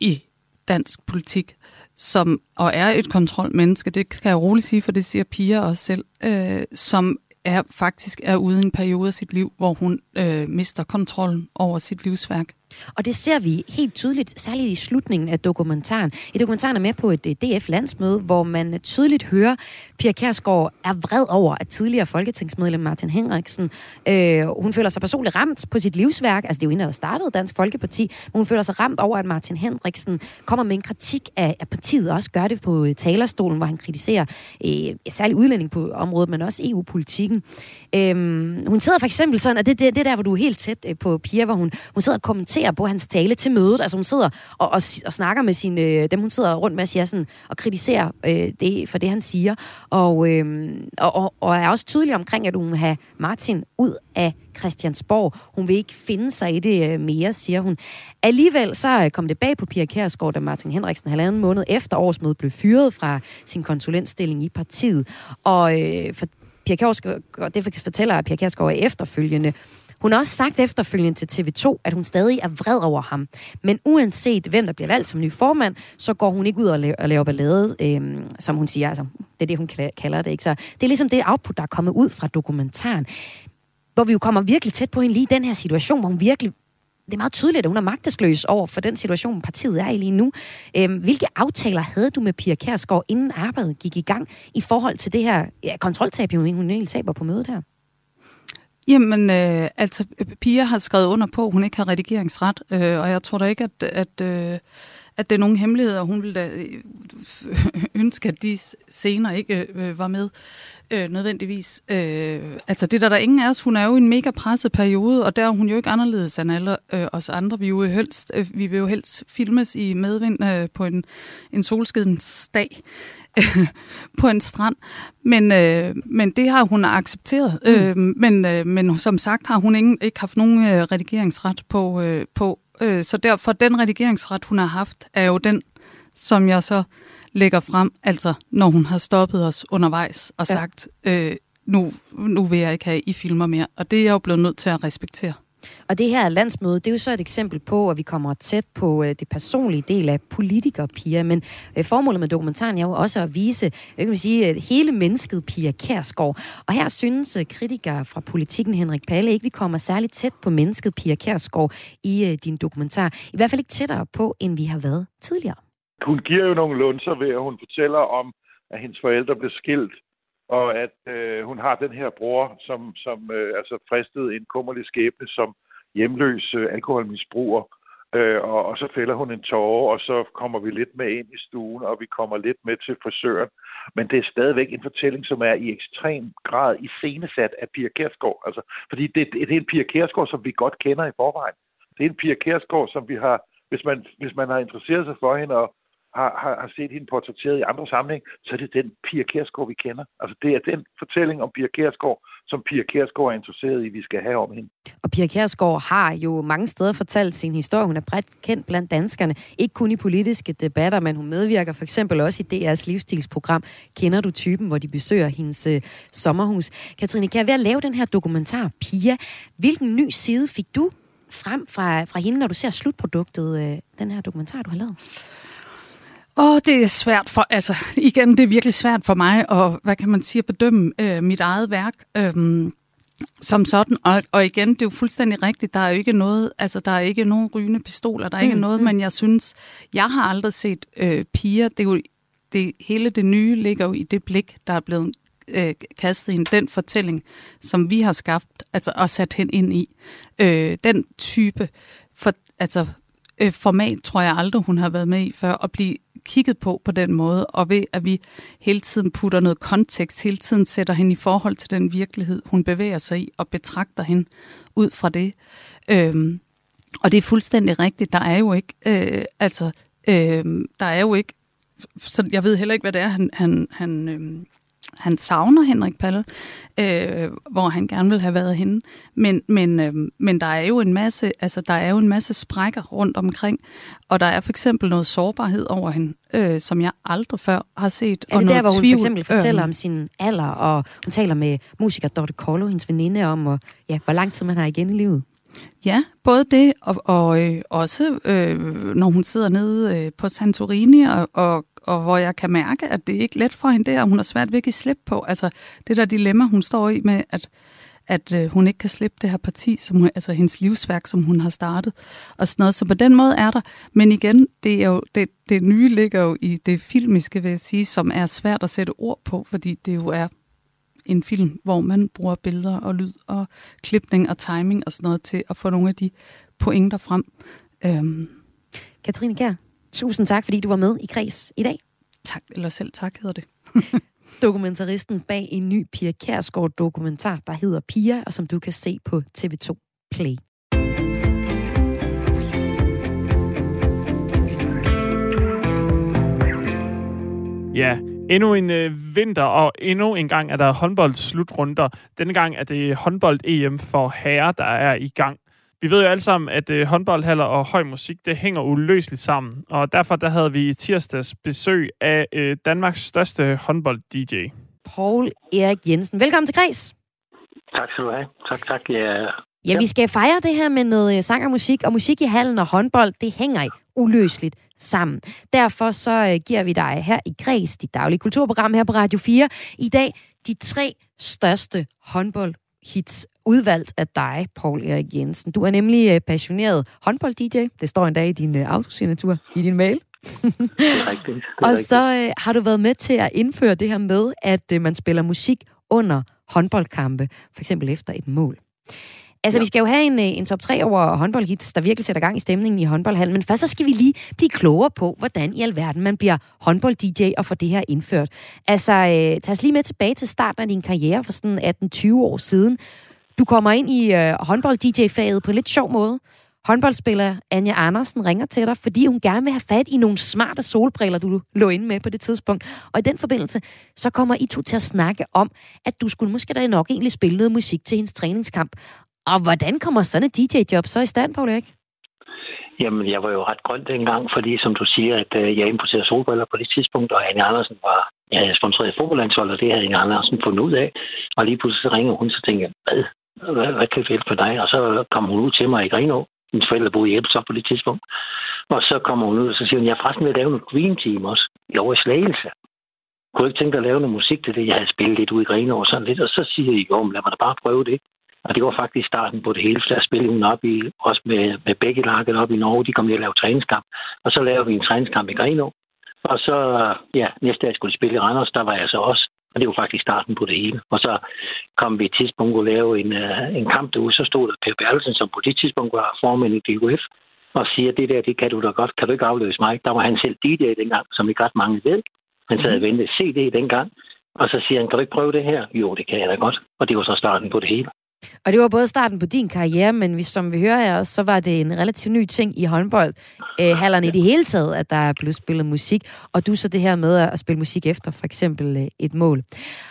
i dansk politik, som, og er et kontrolmenneske, det kan jeg roligt sige, for det siger Pia også selv, øh, som er faktisk er ude i en periode af sit liv, hvor hun øh, mister kontrollen over sit livsværk. Og det ser vi helt tydeligt, særligt i slutningen af dokumentaren. I dokumentaren er med på et DF-landsmøde, hvor man tydeligt hører, Pia Kærsgaard er vred over, at tidligere folketingsmedlem Martin Henriksen, øh, hun føler sig personligt ramt på sit livsværk. Altså det er jo inden, der startede Dansk Folkeparti, men hun føler sig ramt over, at Martin Henriksen kommer med en kritik af, af partiet, og også gør det på øh, talerstolen, hvor han kritiserer øh, særligt udlænding på området, men også EU-politikken. Øh, hun sidder for eksempel sådan, og det, det, det er der, hvor du er helt tæt øh, på Pia, hvor hun, hun sidder og kommenterer på hans tale til mødet. Altså hun sidder og, og, og snakker med sine, øh, dem hun sidder rundt med, siger sådan, og kritiserer øh, det for det, han siger. Og, øh, og, og, og er også tydelig omkring, at hun vil have Martin ud af Christiansborg. Hun vil ikke finde sig i det øh, mere, siger hun. Alligevel så øh, kom det bag på Pia Kærsgaard, da Martin Henriksen halvanden måned efter årsmødet blev fyret fra sin konsulentstilling i partiet. Og øh, for Pia Kærsgaard, det fortæller Pia Kærsgaard efterfølgende. Hun har også sagt efterfølgende til TV2, at hun stadig er vred over ham. Men uanset hvem der bliver valgt som ny formand, så går hun ikke ud og laver, og laver ballade, øh, som hun siger. Altså, det er det, hun kalder det. Ikke? Så det er ligesom det output, der er kommet ud fra dokumentaren. Hvor vi jo kommer virkelig tæt på hende lige i den her situation, hvor hun virkelig det er meget tydeligt, at hun er magtesløs over for den situation, partiet er i lige nu. Øhm, hvilke aftaler havde du med Pia Kærsgaard, inden arbejdet gik i gang, i forhold til det her ja, kontroltab, hun egentlig taber på mødet her? Jamen, øh, altså, Pia har skrevet under på, at hun ikke har redigeringsret, øh, og jeg tror da ikke, at, at, øh, at det er nogen hemmeligheder. Hun ville da øh, ønske, at de scener ikke øh, var med øh, nødvendigvis. Øh, altså, det er der, der ingen af os. Hun er jo i en mega presset periode, og der er hun jo ikke anderledes end alle øh, os andre. Vi, jo helst, øh, vi vil jo helst filmes i medvind øh, på en, en solskidens dag på en strand. Men, øh, men det har hun accepteret. Mm. Øh, men, øh, men som sagt har hun ingen, ikke haft nogen øh, redigeringsret på, øh, på øh, så derfor den redigeringsret, hun har haft, er jo den, som jeg så lægger frem, altså når hun har stoppet os undervejs og Ja. sagt, øh, nu, nu vil jeg ikke have, I filmer mere. Og det er jeg jo blevet nødt til at respektere. Og det her landsmøde, det er jo så et eksempel på, at vi kommer tæt på øh, det personlige del af politikerpiger. Pia. Men øh, formålet med dokumentaren er jo også at vise, øh, jeg kan sige, øh, hele mennesket Pia Kærsgaard. Og her synes øh, kritikere fra politikken Henrik Palle ikke, vi kommer særligt tæt på mennesket Pia Kærsgaard i din dokumentar. I hvert fald ikke tættere på, end vi har været tidligere. Hun giver jo nogle lunser ved, at hun fortæller om, at hendes forældre blev skilt og at øh, hun har den her bror, som, som øh, altså fristede en kummerlig skæbne som hjemløs øh, alkoholmisbruger. Øh, og, og så fælder hun en tårer, og så kommer vi lidt med ind i stuen, og vi kommer lidt med til frisøren. Men det er stadigvæk en fortælling, som er i ekstrem grad iscenesat af Pia Kærsgaard. Altså, fordi det, det er en Pia Kærsgaard, som vi godt kender i forvejen. Det er en Pia Kærsgaard, som vi har, hvis man, hvis man har interesseret sig for hende og, har, har, har set hende portrætteret i andre sammenhæng, så er det den Pia Kærsgaard, vi kender. Altså det er den fortælling om Pia Kærsgaard, som Pia Kærsgaard er interesseret i, vi skal have om hende. Og Pia Kærsgaard har jo mange steder fortalt sin historie. Hun er bredt kendt blandt danskerne, ikke kun i politiske debatter, men hun medvirker for eksempel også i DR's livsstilsprogram Kender du typen, hvor de besøger hendes øh, sommerhus. Katrine Kjær, ved at lave den her dokumentar, Pia, hvilken ny side fik du frem fra, fra hende, når du ser slutproduktet, øh, den her dokumentar, du har lavet? Åh, oh, det er svært for, altså igen, det er virkelig svært for mig at, hvad kan man sige, at bedømme øh, mit eget værk øh, som sådan. Og, og igen, det er jo fuldstændig rigtigt, der er jo ikke noget, altså der er ikke nogen rygende pistoler, der er ikke mm, noget, mm. men jeg synes, jeg har aldrig set øh, piger, det er jo, det, hele det nye ligger jo i det blik, der er blevet øh, kastet ind, den fortælling, som vi har skabt, altså og sat hen ind i. Øh, den type for, altså, øh, format, tror jeg aldrig, hun har været med i før, at blive kigget på på den måde, og ved at vi hele tiden putter noget kontekst, hele tiden sætter hende i forhold til den virkelighed, hun bevæger sig i, og betragter hende ud fra det. Øhm, og det er fuldstændig rigtigt, der er jo ikke, øh, altså, øh, der er jo ikke, så jeg ved heller ikke, hvad det er, han, han, han øh, han savner Henrik Palle, øh, hvor han gerne vil have været henne. Men, men, øh, men der er jo en masse, altså der er jo en masse sprækker rundt omkring, og der er for eksempel noget sårbarhed over hende, øh, som jeg aldrig før har set. Er det og der, hvor hun tvivl, for eksempel fortæller øh, om sin alder, og hun taler med musiker Dorte Kollo, hendes veninde, om, og, ja, hvor lang tid man har igen i livet? Ja, både det, og, og øh, også øh, når hun sidder nede øh, på Santorini og, og og hvor jeg kan mærke, at det er ikke let for hende der, og hun har svært ved at slippe på. Altså det der dilemma, hun står i med, at, at øh, hun ikke kan slippe det her parti, som hun, altså hendes livsværk, som hun har startet, og sådan noget. Så på den måde er der. Men igen, det, er jo, det, det nye ligger jo i det filmiske, vil jeg sige, som er svært at sætte ord på, fordi det jo er en film, hvor man bruger billeder og lyd og klipning og timing og sådan noget til at få nogle af de pointer frem. Øhm. Katrine Kær, Tusind tak, fordi du var med i Kreds i dag. Tak, eller selv tak hedder det. Dokumentaristen bag en ny Pia Kærsgaard dokumentar, der hedder Pia, og som du kan se på TV2 Play. Ja, endnu en øh, vinter, og endnu en gang er der håndboldslutrunder. Denne gang er det håndbold-EM for herrer, der er i gang. Vi ved jo alle sammen, at øh, håndboldhaller og høj musik, det hænger uløseligt sammen. Og derfor der havde vi i tirsdags besøg af øh, Danmarks største håndbold-DJ. Paul Erik Jensen. Velkommen til Græs. Tak skal du have. Tak, tak. Ja. Ja, vi skal fejre det her med noget øh, sang og musik, og musik i hallen og håndbold, det hænger uløseligt sammen. Derfor så øh, giver vi dig her i Græs, dit daglige kulturprogram her på Radio 4, i dag de tre største håndbold hits udvalgt af dig, Paul Erik Jensen. Du er nemlig øh, passioneret håndbold-DJ. Det står endda i din uh, autosignatur i din mail. rigtigt. Det og så uh, har du været med til at indføre det her med, at uh, man spiller musik under håndboldkampe, for eksempel efter et mål. Altså, ja. vi skal jo have en, øh, en top 3 over håndboldhits, der virkelig sætter gang i stemningen i håndboldhallen. Men først så skal vi lige blive klogere på, hvordan i alverden man bliver håndbold-DJ og får det her indført. Altså, øh, tag os lige med tilbage til starten af din karriere for sådan 18-20 år siden. Du kommer ind i øh, håndbold-DJ-faget på en lidt sjov måde. Håndboldspiller Anja Andersen ringer til dig, fordi hun gerne vil have fat i nogle smarte solbriller, du lå inde med på det tidspunkt. Og i den forbindelse, så kommer I to til at snakke om, at du skulle måske da nok egentlig spille noget musik til hendes træningskamp. Og hvordan kommer sådan et DJ-job så i stand, Paul Erik? Jamen, jeg var jo ret grøn dengang, fordi som du siger, at øh, jeg importerede solbriller på det tidspunkt, og Anja Andersen var jeg sponsoreret fodboldlandshold, og det havde Anja Andersen fundet ud af. Og lige pludselig så ringer hun, så tænker jeg, hvad? Hvad, hvad kan vi hjælpe for dig? Og så kom hun ud til mig i Grenå. Hendes forældre boede i Ebsop på det tidspunkt. Og så kommer hun ud, og så siger hun, jeg er faktisk ved at lave noget Green Team også. I over i Slagelse. Kunne ikke tænke dig at lave noget musik til det? Jeg havde spillet lidt ud i Grenå og sådan lidt. Og så siger jeg, jo, lad mig da bare prøve det. Og det var faktisk starten på det hele. Så der spillede hun op i, også med, med begge laget op i Norge. De kom lige at lave træningskamp. Og så lavede vi en træningskamp i Grenå. Og så, ja, næste dag skulle de spille i Randers, der var jeg så også. Og det var faktisk starten på det hele. Og så kom vi et tidspunkt at lave en, uh, en kamp derude. Så stod der Per Bertelsen, som på det tidspunkt var formand i DUF, og siger, det der, det kan du da godt. Kan du ikke afløse mig? Der var han selv DJ dengang, som ikke ret mange ved. Han sad og ventede CD dengang. Og så siger han, kan du ikke prøve det her? Jo, det kan jeg da godt. Og det var så starten på det hele. Og det var både starten på din karriere, men hvis, som vi hører her, så var det en relativt ny ting i håndbold. Øh, hallerne i det hele taget, at der er blevet spillet musik, og du så det her med at spille musik efter for eksempel øh, et mål.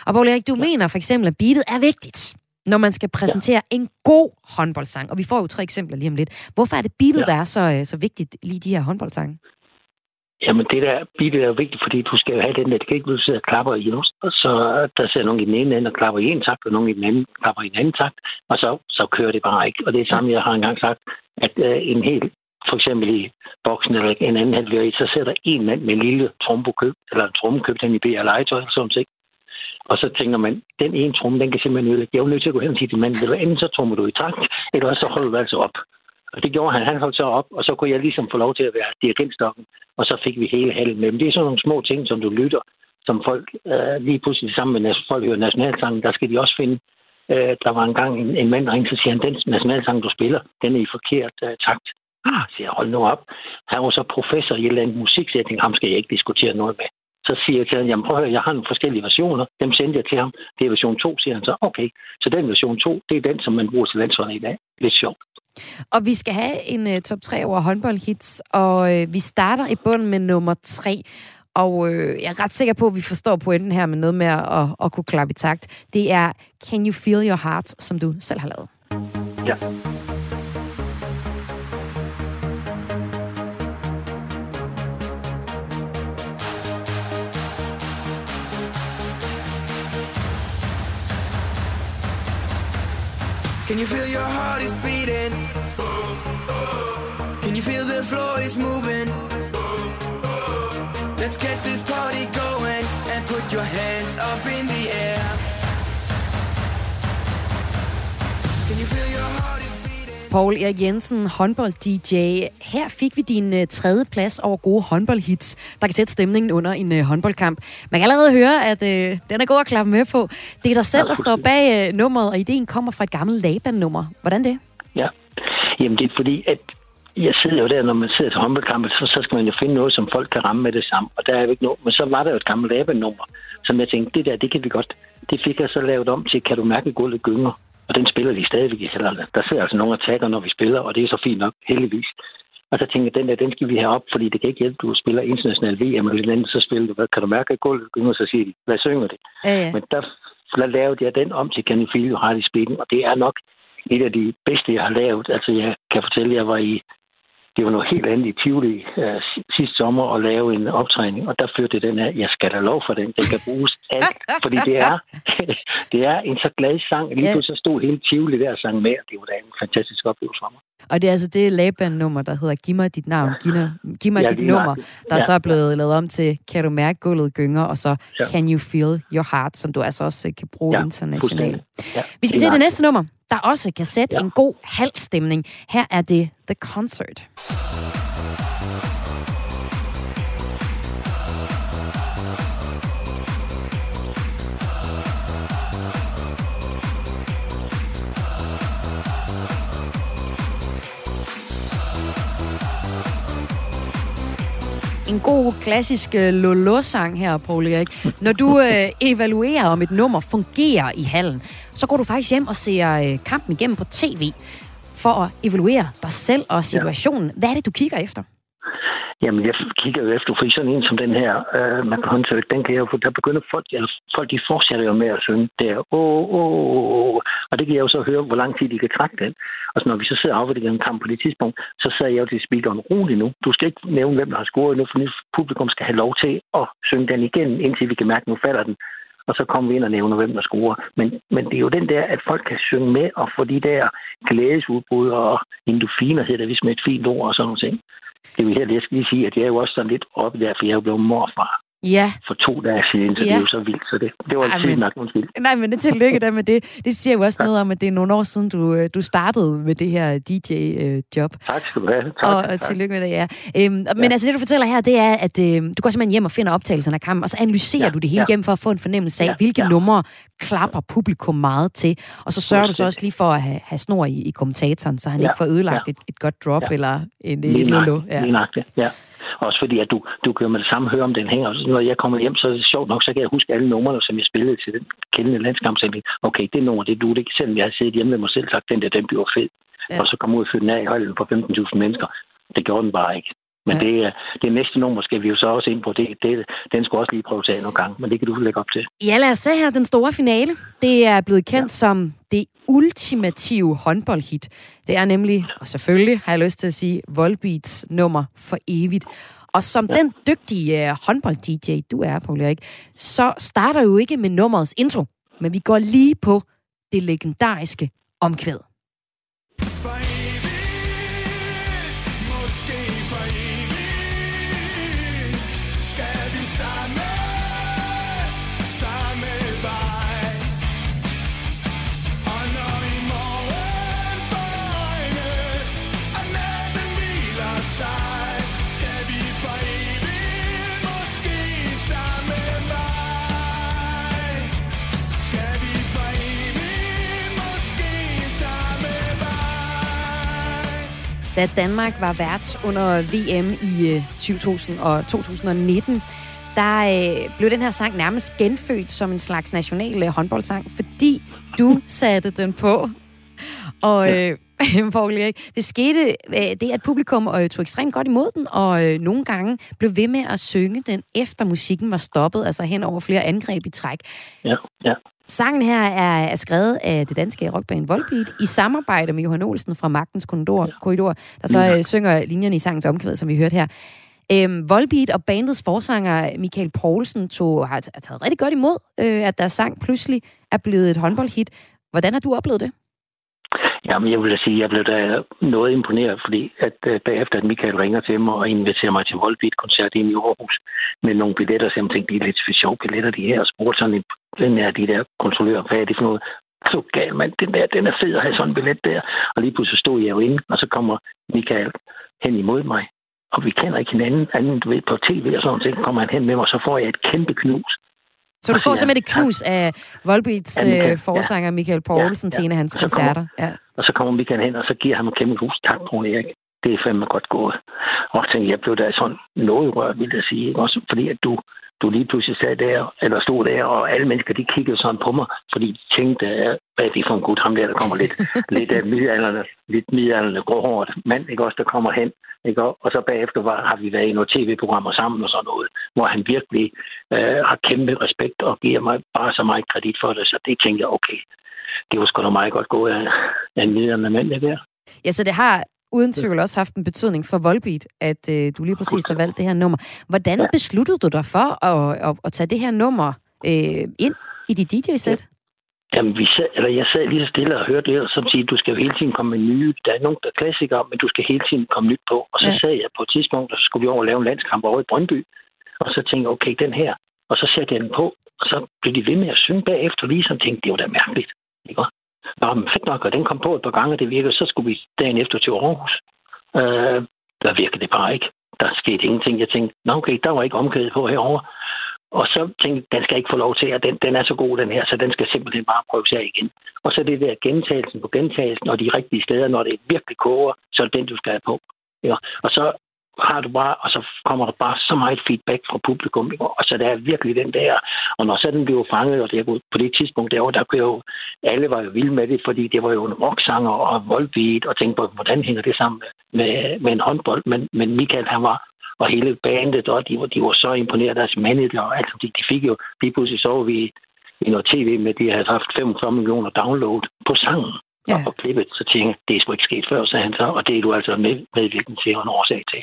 Og Paul Erik, du ja. mener for eksempel, at beatet er vigtigt, når man skal præsentere ja. en god håndboldsang. Og vi får jo tre eksempler lige om lidt. Hvorfor er det beatet, ja. der er så, øh, så vigtigt lige de her håndboldsange? Jamen, det der beat er vigtigt, fordi du skal jo have den der, det kan ikke blive sidder og klapper i os, så der sidder nogen i den ene ende og klapper i en takt, og nogen i den anden klapper i en anden takt, og så, så kører det bare ikke. Og det er samme, jeg har engang sagt, at øh, en helt, for eksempel i boksen eller en anden halvdel, så sætter en mand med en lille trombokøb, eller en trommekøb, den i B eller legetøj, eller sådan set. Og så tænker man, den ene tromme, den kan simpelthen ødelægge. Jeg er jo nødt til at gå hen og sige til manden, enten så trommer du i takt, eller så holder du altså op. Og det gjorde han. Han holdt så op, og så kunne jeg ligesom få lov til at være dirigentstokken, og så fik vi hele halen med. Men det er sådan nogle små ting, som du lytter, som folk øh, lige pludselig sammen med folk hører nationalsangen, der skal de også finde. Øh, der var engang en, en mand, der ringte, så siger han, den nationalsang, du spiller, den er i forkert øh, takt. Ah, siger jeg, hold nu op. Han var så professor i et eller andet musik, så jeg tænkte, ham skal jeg ikke diskutere noget med. Så siger jeg til ham, jamen prøv at høre, jeg har nogle forskellige versioner. Dem sendte jeg til ham. Det er version 2, siger han så. Okay, så den version 2, det er den, som man bruger til landsholdet i dag. Lidt sjovt. Og vi skal have en uh, top 3 over håndboldhits, og uh, vi starter i bunden med nummer 3. Og uh, jeg er ret sikker på, at vi forstår pointen her med noget med at, at, at kunne klappe i takt. Det er Can You Feel Your Heart, som du selv har lavet. Ja. Can you feel your heart is beating? Can you feel the floor is moving? Let's get this party going and put your hands up in the air. Can you feel your heart is Paul Erik Jensen, håndbold-DJ. Her fik vi din uh, tredje plads over gode håndboldhits, der kan sætte stemningen under en uh, håndboldkamp. Man kan allerede høre, at uh, den er god at klappe med på. Det er dig selv, der står bag uh, nummeret, og ideen kommer fra et gammelt Laban-nummer. Hvordan det? Ja, jamen det er fordi, at jeg sidder jo der, når man sidder til håndboldkamp, så, så skal man jo finde noget, som folk kan ramme med det samme. Og der er jo ikke noget. Men så var der jo et gammelt Laban-nummer, som jeg tænkte, det der, det kan vi godt. Det fik jeg så lavet om til, kan du mærke gulvet gynger? Og den spiller de stadigvæk i Sjælland. Der sidder altså nogle attacker, når vi spiller, og det er så fint nok, heldigvis. Og så tænker jeg, den der, den skal vi have op, fordi det kan ikke hjælpe, du spiller international VM, eller andet, så spiller du, hvad, kan du mærke gulvet gynger? Så siger de, hvad synger det? Ja, ja. Men der lavede jeg den om til Can You Feel Your Heart i Speeden, og det er nok et af de bedste, jeg har lavet. Altså, jeg kan fortælle, at jeg var i det var noget helt andet i Tivoli uh, sidste sommer at lave en optræning, og der førte den her, jeg skal da lov for den, den kan bruges alt, fordi det er, det er en så glad sang, lige ja. så stod hele Tivoli der og sang med, og det var da en fantastisk oplevelse for mig. Og det er altså det Laban-nummer, der hedder Giv mig dit navn, giv, giv mig ja, dit nummer, der ja. så er blevet lavet om til Kan du mærke gulvet gynger, og så ja. Can you feel your heart, som du altså også øh, kan bruge ja, internationalt. Ja, Vi skal til det næste nummer, der også kan sætte ja. en god halvstemning. Her er det The Concert. En god klassisk uh, Lolo-sang her, Paul Erik. Når du uh, evaluerer, om et nummer fungerer i hallen, så går du faktisk hjem og ser uh, kampen igennem på tv for at evaluere dig selv og situationen. Ja. Hvad er det, du kigger efter? Jamen, jeg kigger jo efter, fordi sådan en som den her, øh, man kan håndtrykke, den kan jeg jo, der begynder folk, eller folk de fortsætter jo med at synge der, åh, åh, åh, og det kan jeg jo så høre, hvor lang tid de kan trække den. Og så når vi så sidder og afværdiger en kamp på det tidspunkt, så sagde jeg jo til speakeren, rolig nu, du skal ikke nævne, hvem der har scoret nu, for publikum skal have lov til at synge den igen, indtil vi kan mærke, at nu falder den. og så kommer vi ind og nævner, hvem der scorer. Men, men det er jo den der, at folk kan synge med og få de der glædesudbrud og endofiner, hedder det hvis med et fint ord og sådan noget ting. Det vil jeg, jeg skal lige sige, at jeg er jo også sådan lidt oppe der, for jeg er jo blevet morfar Ja. for to dage siden, så ja. det Ja. er jo så vildt. Så det, det var Ej, men- nok, undskyld. Nej, men det tillykke der med det. Det siger jo også noget om, at det er nogle år siden, du, øh, du startede med det her DJ-job. Tak skal du have. Tak, og, og tak. tillykke med det, ja. Øhm, Men altså det, du fortæller her, det er, at øh, du går simpelthen hjem og finder optagelserne af kampen, og så analyserer Ja, du det hele ja. igennem for at få en fornemmelse af, Ja, hvilke ja. numre klapper publikum meget til. Og så sørger du så også lige for at have, have snor i, i kommentatoren, så han Ja, ikke får ødelagt ja. et, et godt drop Ja. eller en et lolo. Ja. ja. Også fordi, at du, du kan jo med det samme høre, om den hænger. Så når jeg kommer hjem, så er det sjovt nok, så kan jeg huske alle numrene, som jeg spillede til den kendende landskampsætning. Okay, det nummer, det er du, det ikke. Selvom jeg har siddet hjemme med mig selv sagt, den der, den bliver fed. Ja. Og så komme ud og fyre den af i holdet på 15.000 mennesker. Det gjorde den bare ikke. Men ja. det, er- det næste nummer skal vi jo så også ind på. Det, det, den skal også lige prøve til nogle gange, men det kan du lægge op til. Ja, lad os se her den store finale. Det er blevet kendt ja. som det ultimative håndboldhit. Det er nemlig, og selvfølgelig har jeg lyst til at sige, Volbeats nummer for evigt. Og som ja. den dygtige uh, håndbold-DJ, du er, Paul Erik, så starter jo ikke med nummerets intro, men vi går lige på det legendariske omkvæd. Da Danmark var vært under VM i øh, 2000 og 2019, der øh, blev den her sang nærmest genfødt som en slags national øh, håndboldsang, fordi du satte den på. Og øh, Erik, det skete, øh, det at publikum øh, tog ekstremt godt imod den, og øh, nogle gange blev ved med at synge den, efter musikken var stoppet, altså hen over flere angreb i træk. Ja, ja. Sangen her er, skrevet af det danske rockband Volbeat i samarbejde med Johan Olsen fra Magtens Korridor, Korridor der så øh, synger linjerne i sangens omkvæd, som vi hørte her. Øhm, Volbeat og bandets forsanger Michael Poulsen tog, har, har taget rigtig godt imod, øh, at deres sang pludselig er blevet et håndboldhit. Hvordan har du oplevet det? Jamen, jeg vil da sige, at jeg blev da noget imponeret, fordi at uh, bagefter, at Michael ringer til mig og inviterer mig til Volbeat-koncert i Aarhus med nogle billetter, så jeg tænkte, de er lidt for sjove billetter, de her, og spurgte sådan en, den er de der kontrollører, hvad er det for noget? Så gal, mand, den der, den er fed at have sådan en billet der. Og lige pludselig stod jeg jo inde, og så kommer Michael hen imod mig. Og vi kender ikke hinanden, anden, du ved, på tv og sådan noget, så kommer han hen med mig, og så får jeg et kæmpe knus. Så du får simpelthen et knus af Volbeats Ja, Michael, øh, forsanger Michael Poulsen til en af hans Og så kommer- koncerter. Ja. Og så kommer Michael hen, og så giver han mig kæmpe hus. Tak, Rune Erik. Det er fandme godt gået. Og tænkte, jeg blev da sådan noget rørt, vil jeg sige. Også fordi, at du, du lige pludselig sad der, eller stod der, og alle mennesker, de kiggede sådan på mig, fordi de tænkte, at hvad er det for en gut, ham der, der kommer lidt, lidt af middelalderne, lidt middelalderne gråhårdt mand, ikke også, der kommer hen. Ikke? Og og så bagefter var, har vi været i nogle tv-programmer sammen og sådan noget, hvor han virkelig øh, har kæmpe respekt og giver mig bare så meget kredit for det. Så det tænkte jeg, okay, det var sgu da meget godt gået af, af en middelalderne mand, det der. Ja, så det har uden tvivl også haft en betydning for Volbeat, at øh, du lige præcis har valgt det her nummer. Hvordan Ja. besluttede du dig for at, at, at tage det her nummer øh, ind i dit DJ-sæt? Jamen, vi sad, eller jeg sad lige så stille og hørte det, og så siger, du skal jo hele tiden komme med nye. Der er nogle, der er klassikere, men du skal hele tiden komme nyt på. Og så Ja. ja. sad jeg på et tidspunkt, og så skulle vi over og lave en landskamp over i Brøndby. Og så tænkte jeg, okay, den her. Og så satte jeg den på, og så blev de ved med at synge bagefter, lige som tænkte, det var da mærkeligt. Ikke? Nå, men fedt nok, og den kom på et par gange, og det virkede. Så skulle vi dagen efter til Aarhus. Øh, der virkede det bare ikke. Der skete ingenting. Jeg tænkte, nå okay, der var ikke omkædet på herover. Og så tænkte jeg, den skal ikke få lov til, at den, den er så god, den her, så den skal simpelthen bare prøves af igen. Og så det der gentagelsen på gentagelsen, og de rigtige steder, når det virkelig koger, så er det den, du skal have på. Ja. Og så har du bare, og så kommer der bare så meget feedback fra publikum, ikke? og så der er virkelig den der, og når så den blev fanget, og det er på det tidspunkt derovre, der kunne jo, alle var jo vilde med det, fordi det var jo en rocksanger og voldbeat, og tænkte på, hvordan hænger det sammen med, med en håndbold, men, men Michael, han var, og hele bandet, og de var, de var så imponeret af deres manager, og alt, de, de fik jo, lige pludselig så vi i noget tv med, de havde haft 45 millioner download på sangen. Ja. Og klippet, så tænkte jeg, det er sgu ikke sket før, sagde han så, og det er du altså med, medvirkende til og en årsag til.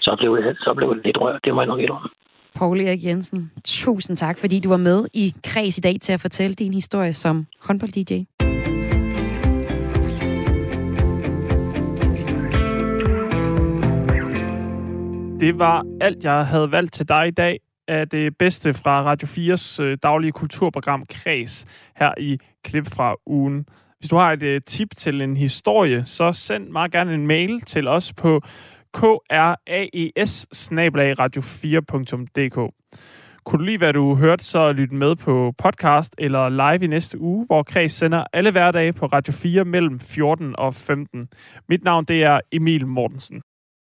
Så blev, jeg, så blev det lidt rørt, det må jeg nok ikke om. Paul Erik Jensen, tusind tak, fordi du var med i Kreds i dag til at fortælle din historie som håndbold-DJ. Det var alt, jeg havde valgt til dig i dag af det bedste fra Radio 4's øh, daglige kulturprogram Kreds her i Klip fra ugen. Hvis du har et øh, tip til en historie, så send meget gerne en mail til os på kraes radio 4dk Kunne du lide, hvad du hørte, så lyt med på podcast eller live i næste uge, hvor Kreds sender alle hverdage på Radio 4 mellem 14 og 15. Mit navn det er Emil Mortensen.